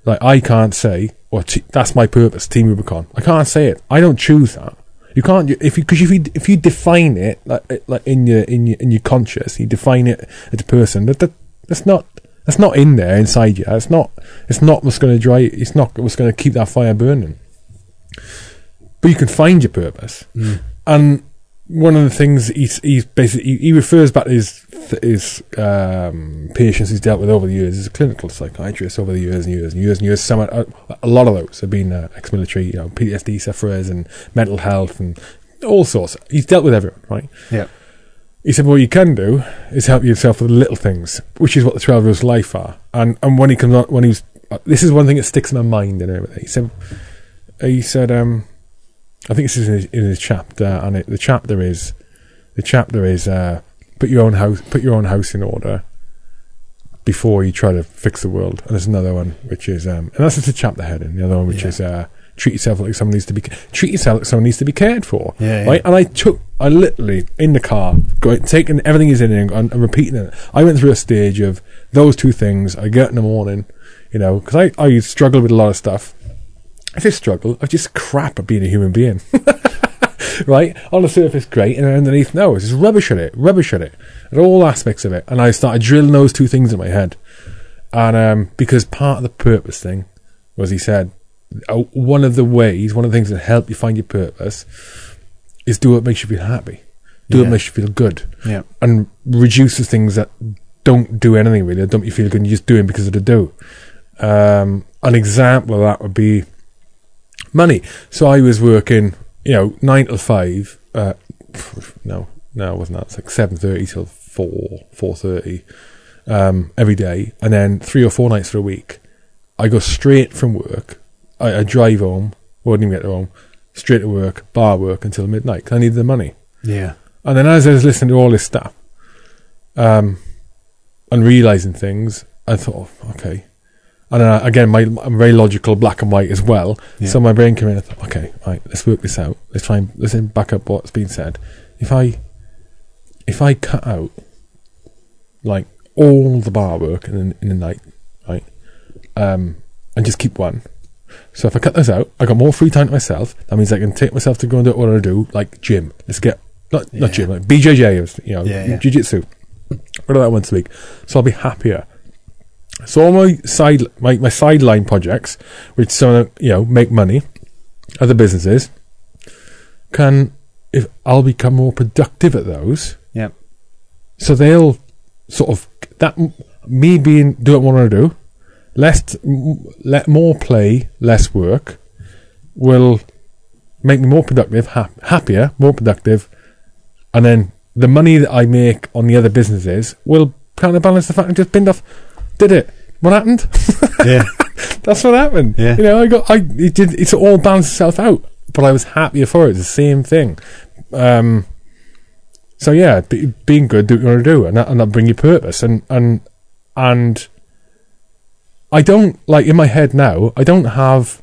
Like, I can't say, well, t- that's my purpose, Team Rubicon. I can't say it. I don't choose that. You can't if you because if you if you define it like like in your in your in your conscious, you define it as a person. That, that that's not that's not in there inside you. It's not it's not what's going to dry. It's not what's going to keep that fire burning but you can find your purpose. Mm. And one of the things he's, he's basically he, refers back to his his um, patients he's dealt with over the years. He's a clinical psychiatrist over the years and years and years and years. Some a, a lot of those have been uh, ex-military, you know, PTSD sufferers and mental health and all sorts. He's dealt with everyone, right? Yeah. He said, "What you can do is help yourself with the little things, which is what the twelve rules of life are." And and when he comes on, when he's uh, this is one thing that sticks in my mind and everything. He said, he said, um, I think this is in his, in his chapter, and it, the chapter is the chapter is uh, put your own house put your own house in order, before you try to fix the world. And there's another one which is, um, and that's just a chapter heading. The other one which Yeah. is uh, treat yourself like someone needs to be treat yourself like someone needs to be cared for. Yeah, yeah. Right. And I took, I literally in the car, going, taking everything he's in and, and, and repeating it. I went through a stage of those two things. I get in the morning, you know, because I I struggle with a lot of stuff. I say struggle. I just crap at being a human being. (laughs) right? On the surface, great, and underneath, no, it's just rubbish at it, rubbish at it, at all aspects of it. And I started drilling those two things in my head. And um, because part of the purpose thing was, he said, uh, one of the ways, one of the things that help you find your purpose is do what makes you feel happy, do what makes you feel good, Yeah. and reduce the things that don't do anything really, that don't make you feel good, and you just do it because of the do. Um, an example of that would be money. So I was working, you know, nine till five. Uh, no, no, it wasn't that. It's like seven thirty till four, four thirty um, every day, and then three or four nights for a week. I go straight from work. I, I drive home. I Wouldn't even get home. Straight to work, bar work until midnight because I needed the money. Yeah. And then as I was listening to all this stuff, um, and realizing things, I thought, oh, okay. And I, again, my, I'm very logical, black and white as well. Yeah. So my brain came in. I thought, okay, right, let's work this out. Let's try and let's back up what's been said. If I, if I cut out, like all the bar work in the, in the night, right, um, and just keep one. So if I cut this out, I got more free time to myself. That means I can take myself to go and do what I do, like gym. Let's get not not gym, like BJJ, you know, Yeah, yeah. jiu-jitsu. What that once a week. So I'll be happier. So all my side my, my sideline projects, which some of you know make money, other businesses, can if I'll become more productive at those. Yep. So they'll sort of that me being doing what I want to do, less let more play, less work, will make me more productive, hap- happier, more productive, and then the money that I make on the other businesses will kind of balance the fact I just binned off. Did it? What happened? Yeah. (laughs) That's what happened. Yeah. You know, I got, I, it did, it's all balanced itself out, but I was happier for it. It's the same thing. Um, so yeah, be, being good, do what you want to do, and that, and that bring you purpose, and and and I don't like in my head now. I don't have,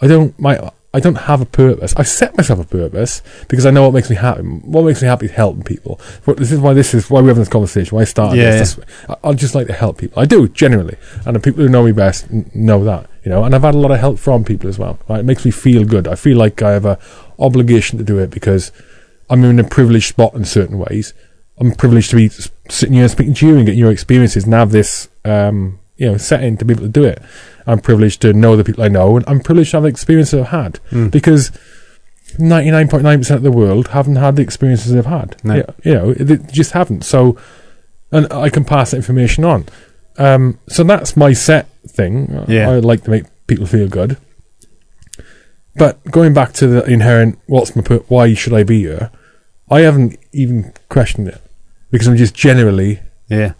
I don't my. I don't have a purpose. I set myself a purpose because I know what makes me happy. What makes me happy is helping people. This is why this is why we're having this conversation. Why I started Yeah, this. This- I- I just like to help people. I do generally, and the people who know me best n- know that. You know, and I've had a lot of help from people as well. Right? It makes me feel good. I feel like I have a obligation to do it because I'm in a privileged spot in certain ways. I'm privileged to be sitting here speaking to you and getting your experiences and have this, um, you know, setting to be able to do it. I'm privileged to know the people I know, and I'm privileged to have the experiences I've had Mm. because 99.9% of the world haven't had the experiences they've had. No. Yeah, you know, they just haven't. So, and I can pass that information on. Um, so that's my set thing. Yeah. I like to make people feel good. But going back to the inherent, what's my put? why should I be here? I haven't even questioned it because I'm just generally, Yeah.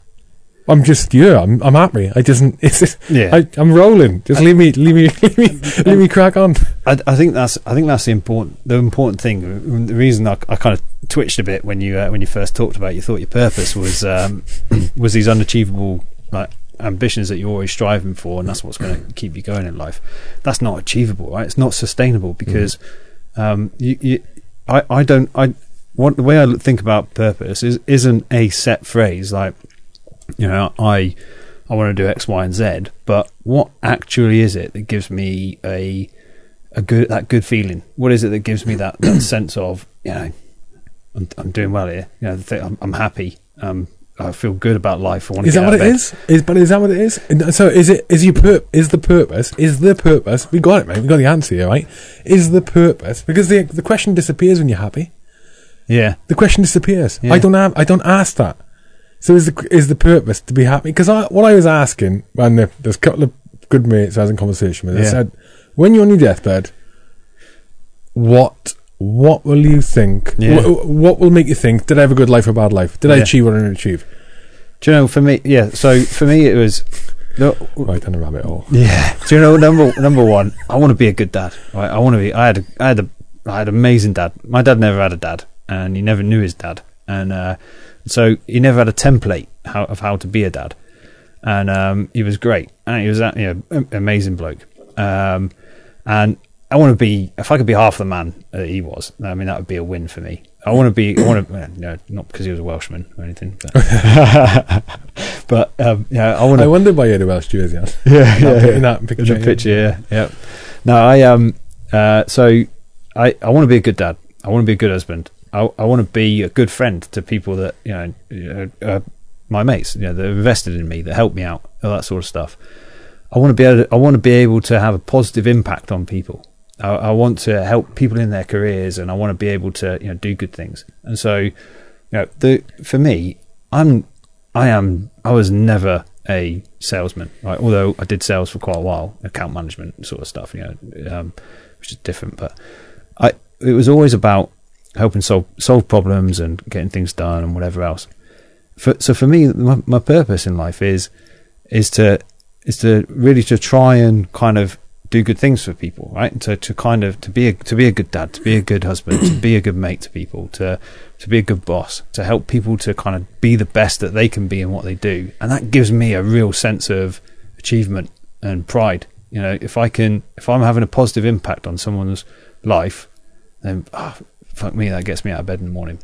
I'm just yeah, I'm, I'm happy. I just, (laughs) it's just, Yeah. I, I'm rolling. Just leave me, leave me, (laughs) leave me, (laughs) leave me crack on. I, I think that's I think that's the important the important thing. The reason I, I kind of twitched a bit when you uh, when you first talked about you thought your purpose was um, (coughs) was these unachievable like ambitions that you're always striving for, and that's what's going to keep you going in life. That's not achievable, right? It's not sustainable because um, you, you I I don't I what the way I think about purpose is isn't a set phrase like you know I I want to do X, Y, and Z. But what actually is it that gives me a a good that good feeling? What is it that gives me that, that (coughs) sense of you know I'm, I'm doing well here. You know, the thing, I'm, I'm happy. Um, I feel good about life. I want to Is get that what it is? Is but is that what it is? So is it is your pur- is the purpose is the purpose? We got it, mate. We got the answer here, right? Is the purpose because the the question disappears when you're happy. Yeah, The question disappears. Yeah. I don't have. I don't ask that. So is the is the purpose to be happy? Because I, what I was asking and the, there's a couple of good mates I was in conversation with, I Yeah. said, when you're on your deathbed, what what will you think? Yeah. What, what will make you think? Did I have a good life or a bad life? Did I achieve what I didn't achieve? do you know? For me, yeah. So for me, it was. No, Right down the rabbit hole. Yeah. Do you know number number one? I want to be a good dad. Right. I want to be. I had a, I had a I had an amazing dad. My dad never had a dad, and he never knew his dad, and uh, so he never had a template how, of how to be a dad. and um, he was great, and he was a- you know, amazing bloke. Um, and I want to be if I could be half the man that he was. I mean, that would be a win for me. I want to be. I want to. Well, no, not because he was a Welshman or anything, but, (laughs) but um, yeah, I want I to. wondered why you had a Welsh jersey on. (laughs) Yeah, That bit- in that in the picture, yeah, yeah. No, I um, uh, so I I want to be a good dad. I want to be a good husband. I I want to be a good friend to people that you know, know, uh, my mates, you know, that invested in me, that help me out, all that sort of stuff. I want to be able. To, I want to be able to have a positive impact on people. I, I want to help people in their careers, and I want to be able to you know do good things. And so, you know, the for me, I'm I am I was never a salesman, right? Although I did sales for quite a while, account management sort of stuff, you know, um, which is different. But I it was always about helping solve solve problems and getting things done and whatever else. For, so for me, my, my purpose in life is is to is to really to try and kind of do good things for people, right? To, to kind of to be a to be a good dad, to be a good husband, to be a good mate to people, to to be a good boss, to help people to kind of be the best that they can be in what they do, and that gives me a real sense of achievement and pride. You know, if I can, if I'm having a positive impact on someone's life, then ah, fuck me, that gets me out of bed in the morning.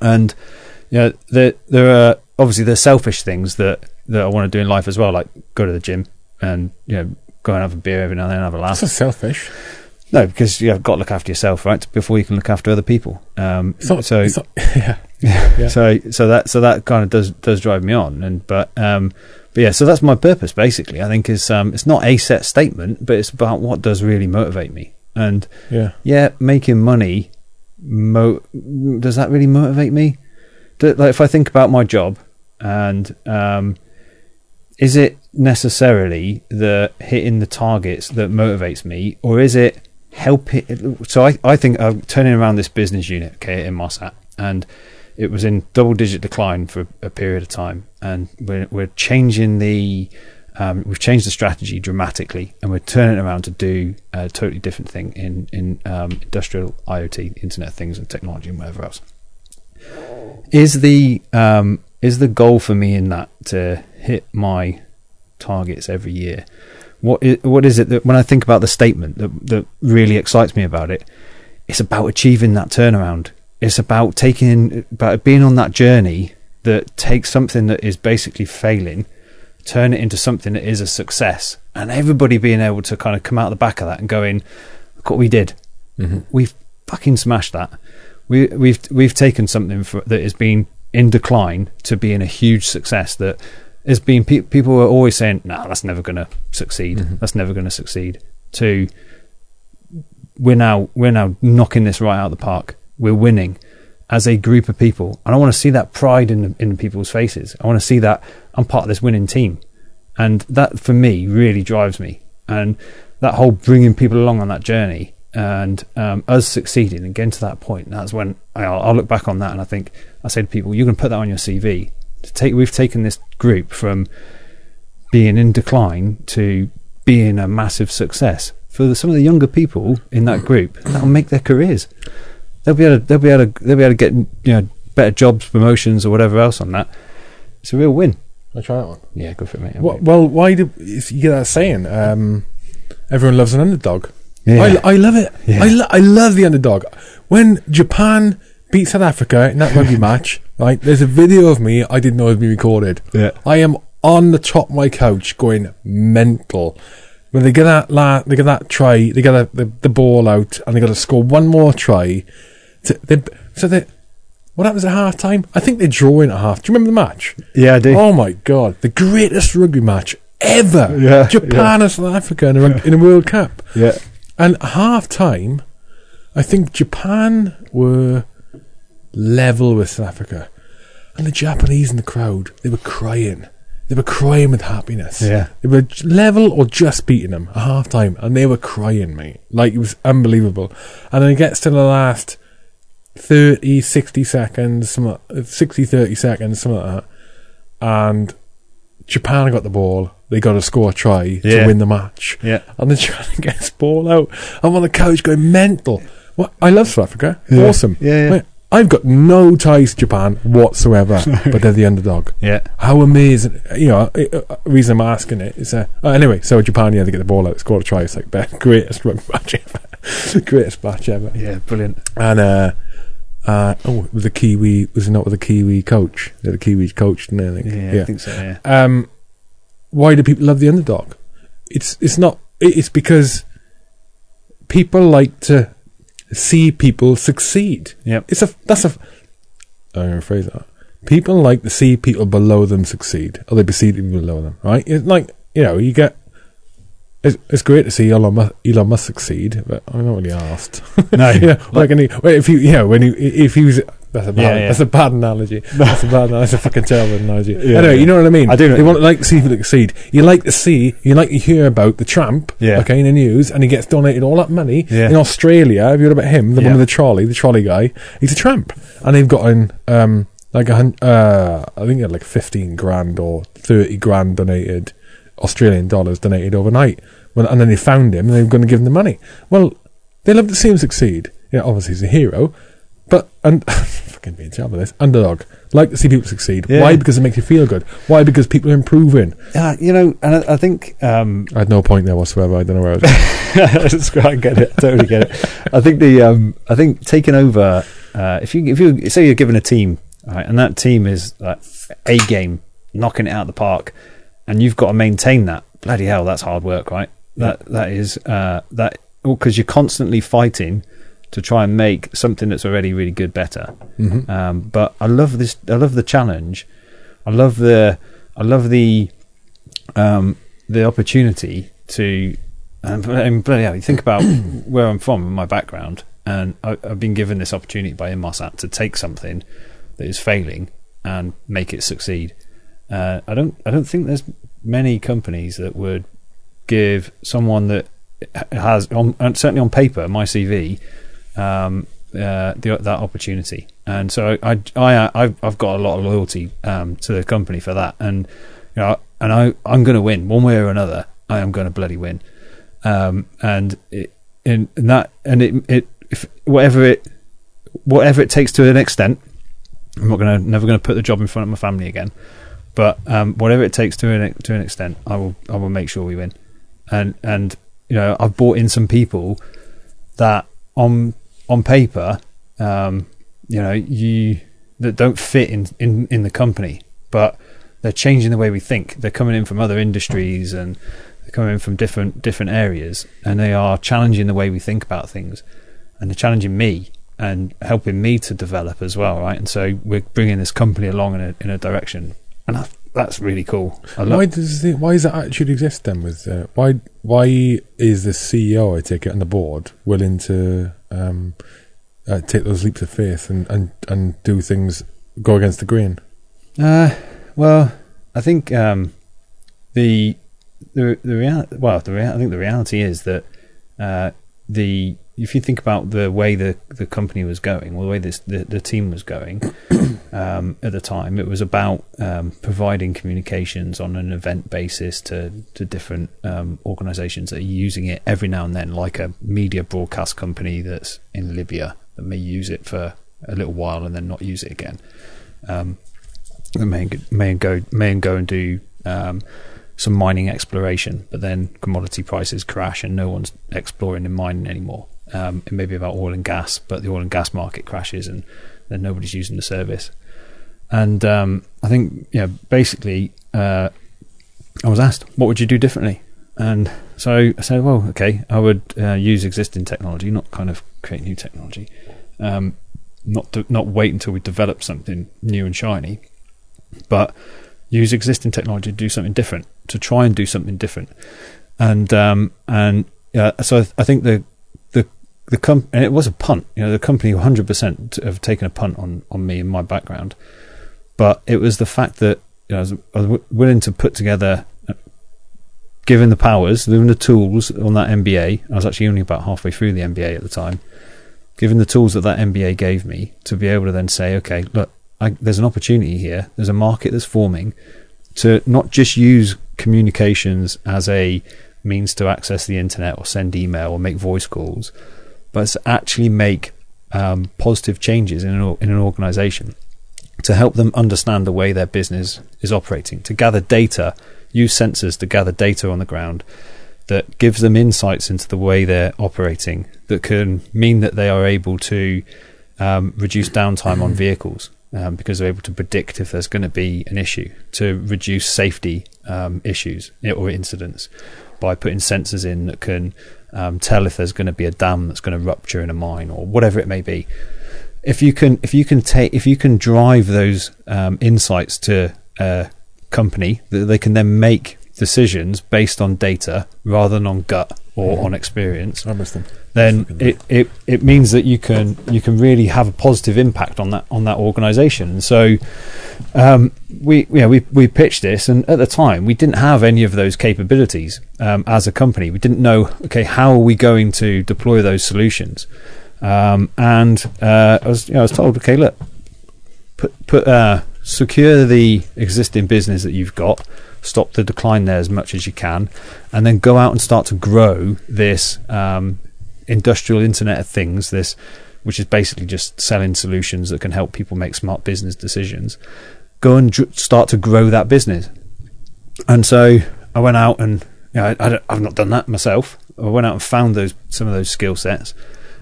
And you know, there there are obviously there's selfish things that that I want to do in life as well, like go to the gym and you know go and have a beer every now and then, have a laugh. That's selfish. No, because you've got to look after yourself, right? Before you can look after other people. Um, It's not, so, not, (laughs) (laughs) yeah. Yeah. so, so that, so that kind of does does drive me on. And but, um, but yeah, so that's my purpose basically. I think is um, it's not a set statement, but it's about what does really motivate me. And Yeah. yeah, making money, mo- does that really motivate me? Do, like if I think about my job, and um, is it necessarily the hitting the targets that motivates me, or is it helping? So I, I think I'm turning around this business unit, okay, Inmarsat, and it was in double digit decline for a period of time, and we're we're changing the. Um, we've changed the strategy dramatically, and we're turning around to do a totally different thing in in um, industrial IoT, Internet of Things, and technology, and whatever else. Is the um, is the goal for me in that to hit my targets every year? What is, what is it that when I think about the statement that that really excites me about it? It's about achieving that turnaround. It's about taking about being on that journey that takes something that is basically failing, turn it into something that is a success, and everybody being able to kind of come out the back of that and going, "Look what we did! Mm-hmm. We've fucking smashed that. We, we've we've taken something for, that has been in decline to being a huge success. That has been pe- people are always saying, "No, that's never going to succeed. Mhm. That's never going to succeed." To we're now we're now knocking this right out of the park. We're winning as a group of people, and I want to see that pride in in people's faces. I want to see that I'm part of this winning team, and that for me really drives me. And that whole bringing people along on that journey and um, us succeeding and getting to that point. That's when I'll, I'll look back on that and I think I say to people, "You can put that on your CV." To take, we've taken this group from being in decline to being a massive success. For the, some of the younger people in that group, that'll make their careers. They'll be able to, they'll be able to, they'll be able to get you know better jobs, promotions, or whatever else on that. It's a real win. I'll try that one. Yeah, good for it, mate. Well, well why do if you get that saying? Um, everyone loves an underdog. yeah. I, I love it. Yeah. I, lo- I love the underdog. When Japan beat South Africa in that rugby (laughs) match, right? There's a video of me. I didn't know it was being recorded. yeah. I am on the top of my couch going mental. When they get that la- they get that try, they get the, the, the ball out, and they got to score one more try. To, they, so they, what happens at half time? I think they draw in at half. Do you remember the match? Yeah, I do. Oh my god, the greatest rugby match ever! Yeah, Japan and South Africa in a, in a World Cup. Yeah. And half time, I think Japan were level with South Africa. And the Japanese in the crowd, they were crying. They were crying with happiness. Yeah. They were level or just beating them at half time. And they were crying, mate. Like, it was unbelievable. And then it gets to the last 30, 60 seconds, something, 60, 30 seconds, something like that. And Japan got the ball. They got to score a try Yeah. to win the match Yeah. and then trying to get his ball out. I'm on the couch going mental. What? I love South Africa. Yeah. Awesome. Yeah, yeah. I've got no ties to Japan whatsoever, (laughs) but they're the underdog. Yeah. How amazing! You know, uh, uh, reason I'm asking it is uh, oh, anyway. So Japan, yeah, they get the ball out, score a try. It's like the (laughs) greatest rugby match ever, (laughs) greatest match ever. Yeah, brilliant. And uh, uh, oh, with the Kiwi was it not with the Kiwi coach? The Kiwi coach, didn't they? I think. Yeah, I think so. Yeah. Um, why do people love the underdog? It's it's not. It's because people like to see people succeed. Yeah, It's a that's a. I'm gonna phrase that. People like to see people below them succeed, or they perceive people below them. Right? It's like you know, you get. It's, it's great to see Elon Musk, Elon Musk succeed, but I'm not really asked. (laughs) No, (laughs) yeah, like any, if he, yeah, when he, if he was, that's a bad, Yeah, yeah. that's a bad analogy. (laughs) That's a bad, that's a fucking terrible analogy. Yeah, anyway, you know what I mean. I do You want to like to see people succeed. You like to see, you like to hear about the tramp, Yeah. okay, in the news, and he gets donated all that money Yeah. in Australia. Have you heard about him? The one with the trolley, the trolley guy. He's a tramp, and they've gotten um like a hun- uh I think he had like fifteen grand or thirty grand donated Australian dollars donated overnight. Well, and then they found him, and they were going to give him the money. Well, they love to see him succeed. Yeah, obviously he's a hero, but and (laughs) fucking being terrible this underdog. Like to see people succeed. Yeah. Why? Because it makes you feel good. Why? Because people are improving. Yeah, you know, and I, I think um, I had no point there whatsoever. I don't know where I was. (laughs) I get it. I totally get it. I think the um, I think taking over. Uh, if you if you say you're given a team, right, and that team is like a game, knocking it out of the park, and you've got to maintain that. Bloody hell, that's hard work, right? That that is uh, that because you're constantly fighting to try and make something that's already really good better. Mhm. Um, but I love this. I love the challenge. I love the. I love the. Um, the opportunity to. And, (laughs) and bloody hell, you think about (coughs) where I'm from and my background, and I, I've been given this opportunity by Inmarsat to take something that is failing and make it succeed. Uh, I don't. I don't think there's many companies that would give someone that has, on, certainly on paper, my CV, um, uh, the, that opportunity. And so I, I, I've, I've got a lot of loyalty um, to the company for that. And you know, and I, I'm going to win one way or another. I am going to bloody win. Um, and in, in that, and it, it, if whatever it, whatever it takes to an extent, I'm not going to, never going to put the job in front of my family again. But um, whatever it takes to an to an extent, I will I will make sure we win. And and you know I've brought in some people that on on paper, um, you know you that don't fit in, in in the company, but they're changing the way we think. They're coming in from other industries and they're coming in from different different areas, and they are challenging the way we think about things, and they're challenging me and helping me to develop as well, right? And so we're bringing this company along in a in a direction, and I, that's really cool. Love. Why does the, why does that attitude exist then? With uh, why why is the CEO I take it on the board willing to um, uh, take those leaps of faith and, and, and do things go against the grain? Uh, well, I think um, the the the real well the rea- I think the reality is that uh, the if you think about the way the the company was going, or the way this the, the team was going (coughs) um, at the time, it was about um, providing communications on an event basis to to different um, organisations that are using it every now and then, like a media broadcast company that's in Libya that may use it for a little while and then not use it again. Um, that may may go may go and do um, some mining exploration, but then commodity prices crash and no one's exploring and mining anymore. Um, it may be about oil and gas, but the oil and gas market crashes and then nobody's using the service. And um, I think yeah, basically, uh, I was asked, "What would you do differently?" And so I said, "Well, okay, I would uh, use existing technology, not kind of create new technology." Um, not not wait until we develop something new and shiny, but use existing technology to do something different, to try and do something different. And um, and uh, so I, I think the the the com- and it was a punt. You know, the company 100 percent have taken a punt on on me and my background, but it was the fact that you know, I, was, I was willing to put together. uh, Given the powers, given the tools on that MBA, I was actually only about halfway through the MBA at the time given the tools that that MBA gave me to be able to then say, okay, look, I, there's an opportunity here. There's a market that's forming to not just use communications as a means to access the internet or send email or make voice calls, but to actually make um, positive changes in an, in an organization to help them understand the way their business is operating, to gather data, use sensors to gather data on the ground that gives them insights into the way they're operating that can mean that they are able to um, reduce downtime on vehicles um, because they're able to predict if there's going to be an issue, to reduce safety um, issues or incidents by putting sensors in that can um, tell if there's going to be a dam that's going to rupture in a mine or whatever it may be. If you can, if you can take, if you can drive those um, insights to a company, that they can then make decisions based on data rather than on gut or Mhm. on experience, I miss them. then it, it, it means that you can you can really have a positive impact on that on that organisation. And so um, we yeah we we pitched this, and at the time we didn't have any of those capabilities um, as a company. We didn't know okay how are we going to deploy those solutions. Um, and uh, I was you know, I was told okay look put put uh, secure the existing business that you've got, stop the decline there as much as you can, and then go out and start to grow this um, industrial Internet of Things. This, which is basically just selling solutions that can help people make smart business decisions. Go and start to grow that business. And so I went out and you know, I, I've not done that myself. I went out and found those some of those skill sets,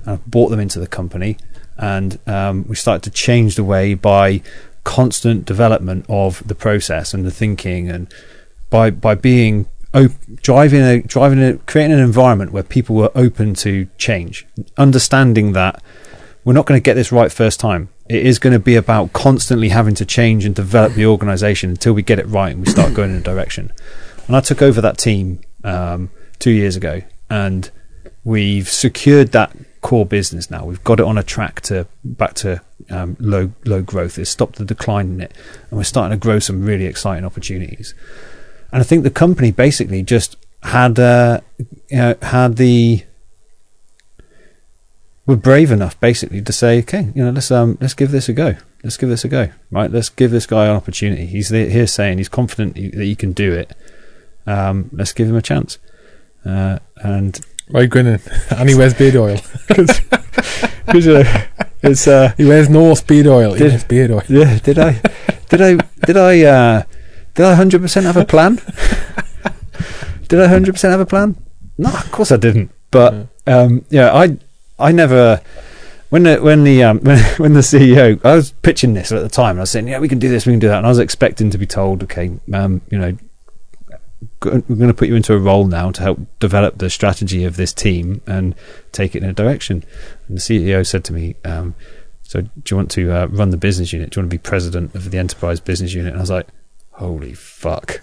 and I brought them into the company, and um, we started to change the way by constant development of the process and the thinking, and by by being op- driving a driving a creating an environment where people were open to change, understanding that we're not going to get this right first time. It is going to be about constantly having to change and develop the organisation until we get it right and we start going in a direction. And I took over that team um, two years ago, and we've secured that core business now. We've got it on a track to back to um, low low growth. It's stopped the decline in it, and we're starting to grow some really exciting opportunities. And I think the company basically just had uh, you know, had the were brave enough basically to say, okay, you know, let's um let's give this a go. Let's give this a go. Right, let's give this guy an opportunity. He's there, here saying he's confident that he can do it. Um, let's give him a chance. Uh, and Why are you grinning? (laughs) And he wears beard oil. (laughs) (laughs) because uh, it's uh, He wears no speed oil. He Did- wears beard oil. yeah. Did I did I did I uh, did I hundred percent have a plan? did I hundred percent have a plan? No, of course I didn't. But um, yeah, I I never when the when the um, (laughs) when when the CEO I was pitching this at the time. and I was saying, yeah, we can do this, we can do that, and I was expecting to be told, okay, um, you know. We're going to put you into a role now to help develop the strategy of this team and take it in a direction. And the CEO said to me, um, "So, do you want to uh, run the business unit? Do you want to be president of the enterprise business unit?" And I was like, "Holy fuck!"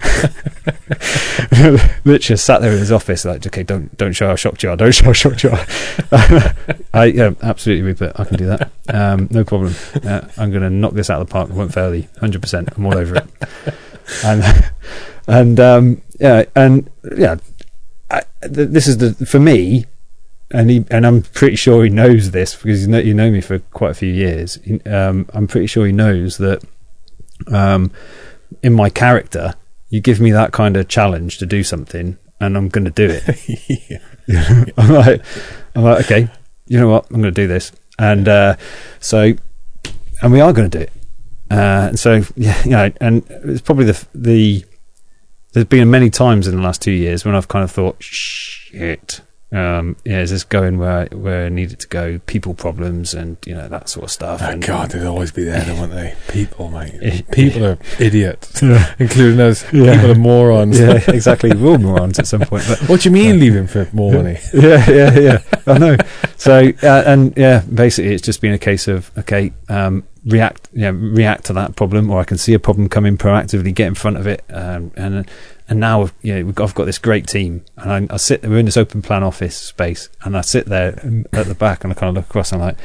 (laughs) Literally sat there in his office, like, "Okay, don't don't show how shocked you are. Don't show how shocked you are." (laughs) I yeah, absolutely, Rupert. I can do that. Um, no problem. Uh, I'm going to knock this out of the park. I won't fail you. Hundred percent. I'm all over it. And (laughs) and um, yeah, and yeah, I, th- this is the for me, and he and I'm pretty sure he knows this because you know you know me for quite a few years. He, um, I'm pretty sure he knows that um, in my character, you give me that kind of challenge to do something, and I'm going to do it. (laughs) (laughs) I'm like, I'm like, okay, you know what? I'm going to do this, and uh, so, and we are going to do it. Uh, and so, yeah, you know, and it's probably the the there's been many times in the last two years when I've kind of thought, shit, um, yeah, is this going where where I need it to go? People problems and you know that sort of stuff. Oh, and, God, they'll always be there, won't they? (laughs) People, mate. People are (laughs) idiots, Yeah. including us. Yeah. People are morons. yeah, (laughs) exactly. We're all morons at some point, but What do you mean leaving for more money? yeah, yeah, yeah. I know. So, uh, and yeah, basically, it's just been a case of okay, um, react, yeah, react to that problem, or I can see a problem coming proactively, get in front of it, um, and and now you know got, I've got this great team, and I, I sit. We're in this open plan office space, and I sit there at the back, and I kind of look across, and I'm like,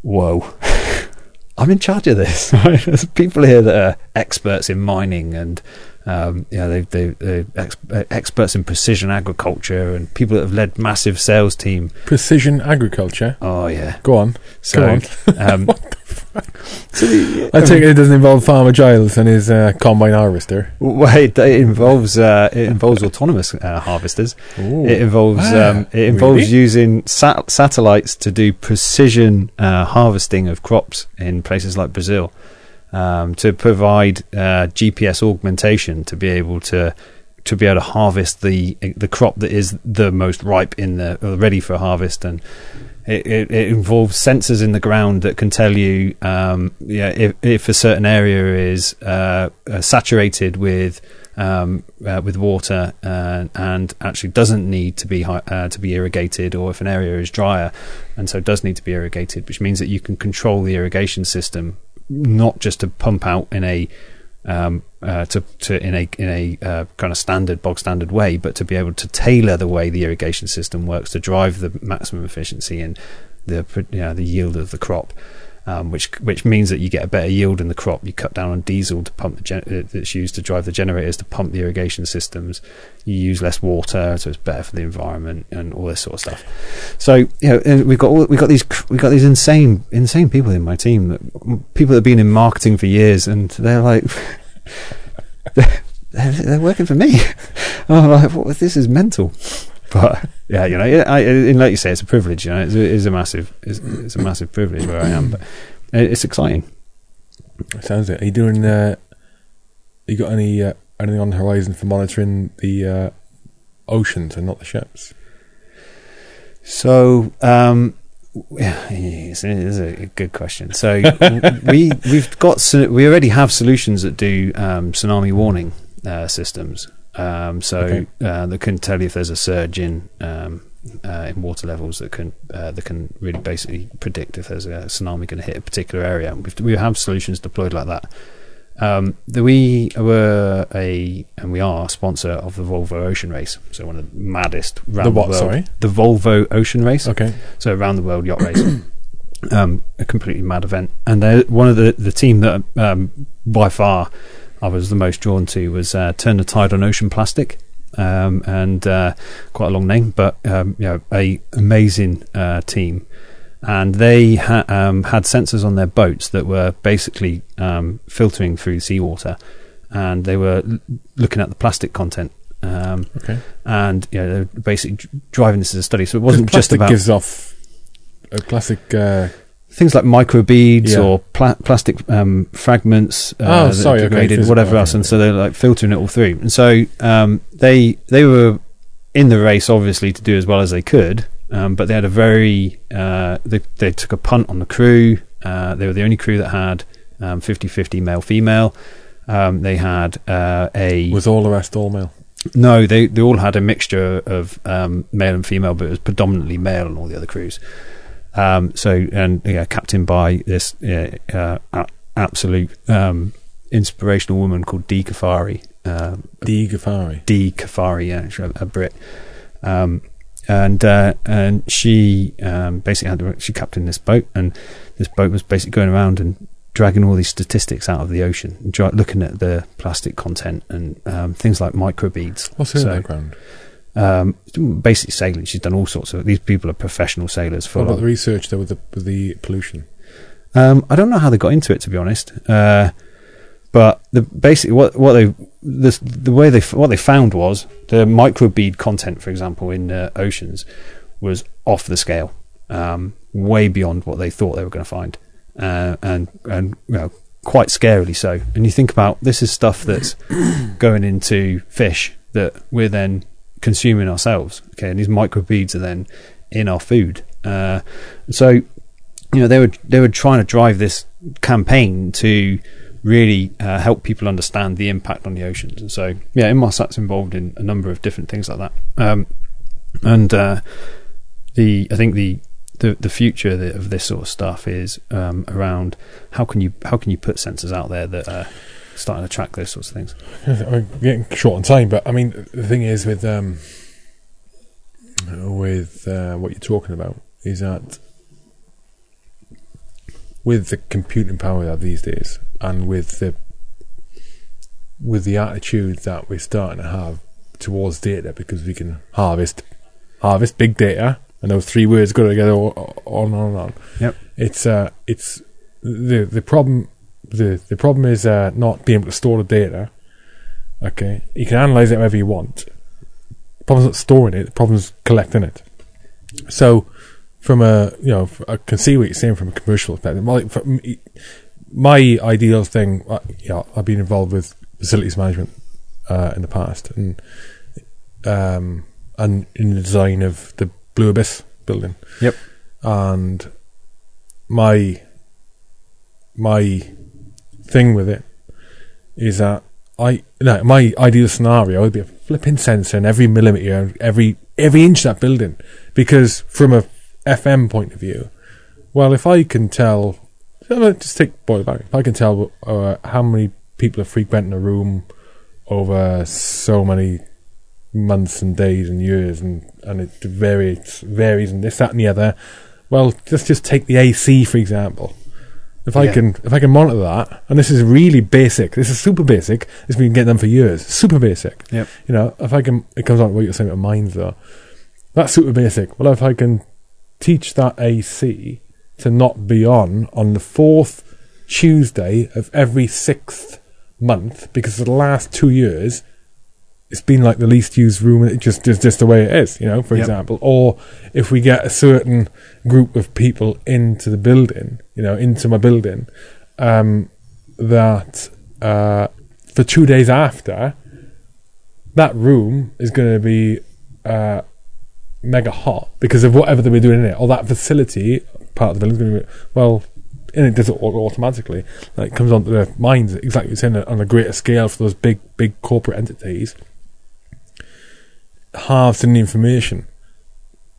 whoa. (laughs) I'm in charge of this. (laughs) There's people here that are experts in mining and Um, yeah, they they they're ex- uh, experts in precision agriculture and people that have led massive sales team. Precision agriculture. Oh yeah, Go on. so Go on. um, (laughs) so the- I take it it doesn't involve Farmer Giles and his uh, combine harvester. well, it, it involves uh, it involves autonomous uh, harvesters. It involves Ah, um, it involves really? using sat- satellites to do precision uh, harvesting of crops in places like Brazil um, to provide uh, GPS augmentation to be able to to be able to harvest the the crop that is the most ripe in the ready for harvest and. It, it, involves sensors in the ground that can tell you, um, yeah, if, if a certain area is uh, uh, saturated with um, uh, with water uh, and actually doesn't need to be uh, to be irrigated, or if an area is drier and so does need to be irrigated, which means that you can control the irrigation system not just to pump out in a um, uh, to, to in a in a uh, kind of standard bog standard way, but to be able to tailor the way the irrigation system works to drive the maximum efficiency and the you know, the yield of the crop um, which which means that you get a better yield in the crop. You cut down on diesel to pump the gen- uh, that's used to drive the generators to pump the irrigation systems. You use less water, so it's better for the environment and all this sort of stuff. So you know, and we've got all, we've got these we've got these insane insane people in my team, that, people that have been in marketing for years, and they're like. (laughs) they're, they're working for me. (laughs) I'm like, what, this is mental. But yeah, you know, I, and like you say, it's a privilege. You know, it's a, it's a massive, it's, it's a massive privilege where I am. But it's exciting. Sounds it. Are you doing? Uh, you got any uh, anything on the horizon for monitoring the uh, oceans and not the ships? So, um, it's, it's a good question. So (laughs) we we've got we already have solutions that do um, tsunami warning uh, systems. Um, so Okay. uh, that can tell you if there's a surge in um, uh, in water levels that can uh, that can really basically predict if there's a tsunami going to hit a particular area. We've, we have solutions deployed like that. Um, the, we were a and we are a sponsor of the Volvo Ocean Race, so one of the maddest round The what, world. sorry? The Volvo Ocean Race. Okay. So around the world yacht race, (coughs) um, a completely mad event. And they're- one of the the team that um, by far I was the most drawn to was uh, Turn the Tide on Ocean Plastic, um, and uh, quite a long name, but um, you know, a amazing uh, team. And they ha- um, had sensors on their boats that were basically um, filtering through seawater, and they were l- looking at the plastic content. Um, Okay. and you know, they're basically dr- driving this as a study. So it wasn't just about gives off a plastic. Uh, things like microbeads Yeah. or pla- plastic um, fragments uh, Oh, that sorry, are okay, degraded, whatever else, and so they're like filtering it all through. And so um, they they were in the race, obviously, to do as well as they could, um, but they had a very uh, they they took a punt on the crew. Uh, they were the only crew that had um, 50-50 male female. Um, they had uh, a was all the rest all male? no, they they all had a mixture of um, male and female, but it was predominantly male on all the other crews. Um, so and yeah, captained by this uh, uh, absolute um, inspirational woman called Dee Caffari. Um, Dee Caffari. Dee Caffari, yeah, a, a Brit. Um, and uh, and she um, basically had to, she captained this boat, and this boat was basically going around and dragging all these statistics out of the ocean, and dra- looking at the plastic content and um, things like microbeads. What's her So, background? Um, basically sailing. She's done all sorts of. These people are professional sailors. What about the research there with the with the pollution? Um, I don't know how they got into it, to be honest. Uh, but the basically what what they the the way they what they found was the microbead content, for example, in uh, oceans was off the scale, um, way beyond what they thought they were going to find, uh, and and you know, quite scarily so. And you think about this is stuff that's (coughs) going into fish that we're then consuming ourselves. Okay, and these microbeads are then in our food. Uh, so you know they were they were trying to drive this campaign to really uh, help people understand the impact on the oceans and so yeah Inmarsat's involved in a number of different things like that um, and uh, the I think the the, the future of this sort of stuff is um, around how can you how can you put sensors out there that are starting to track those sorts of things (laughs) I'm getting short on time, but I mean the thing is with um with uh, what you're talking about is that with the computing power we have these days, and with the with the attitude that we're starting to have towards data because we can harvest harvest big data and those three words go together on and on and on. Yep. It's uh it's the the problem the the problem is uh, not being able to store the data. Okay, you can analyze it however you want. The problem's not storing it. The problem's collecting it. So, from a you know, I can see what you're saying from a commercial perspective. My, from my ideal thing, uh, yeah, I've been involved with facilities management uh, in the past, and um, and in the design of the Blue Abyss building. Yep. And my my thing with it is that I no, my ideal scenario would be a flipping sensor in every millimeter, every every inch of that building, because from a FM point of view, well, if I can tell, just take boil back. If I can tell uh, how many people are frequenting a room over so many months and days and years, and and it varies varies and this that and the other. Well, let's just take the AC for example. If I Yeah. can if I can monitor that, and this is really basic, this is super basic. This we can get them for years. Super basic. Yep. You know, if I can, it comes on what you're saying about mines though. That's super basic. Well, if I can teach that AC to not be on on the fourth Tuesday of every sixth month, because for the last two years, it's been like the least used room, and it just is just the way it is, you know, for Yep. example. Or if we get a certain group of people into the building, you know, into my building, um, that uh, for two days after, that room is going to be uh, mega hot because of whatever they were doing in it, or that facility part of the building is going to be well. And it does it automatically. Like it comes onto their minds exactly the same on a greater scale for those big, big corporate entities. Harvesting the information,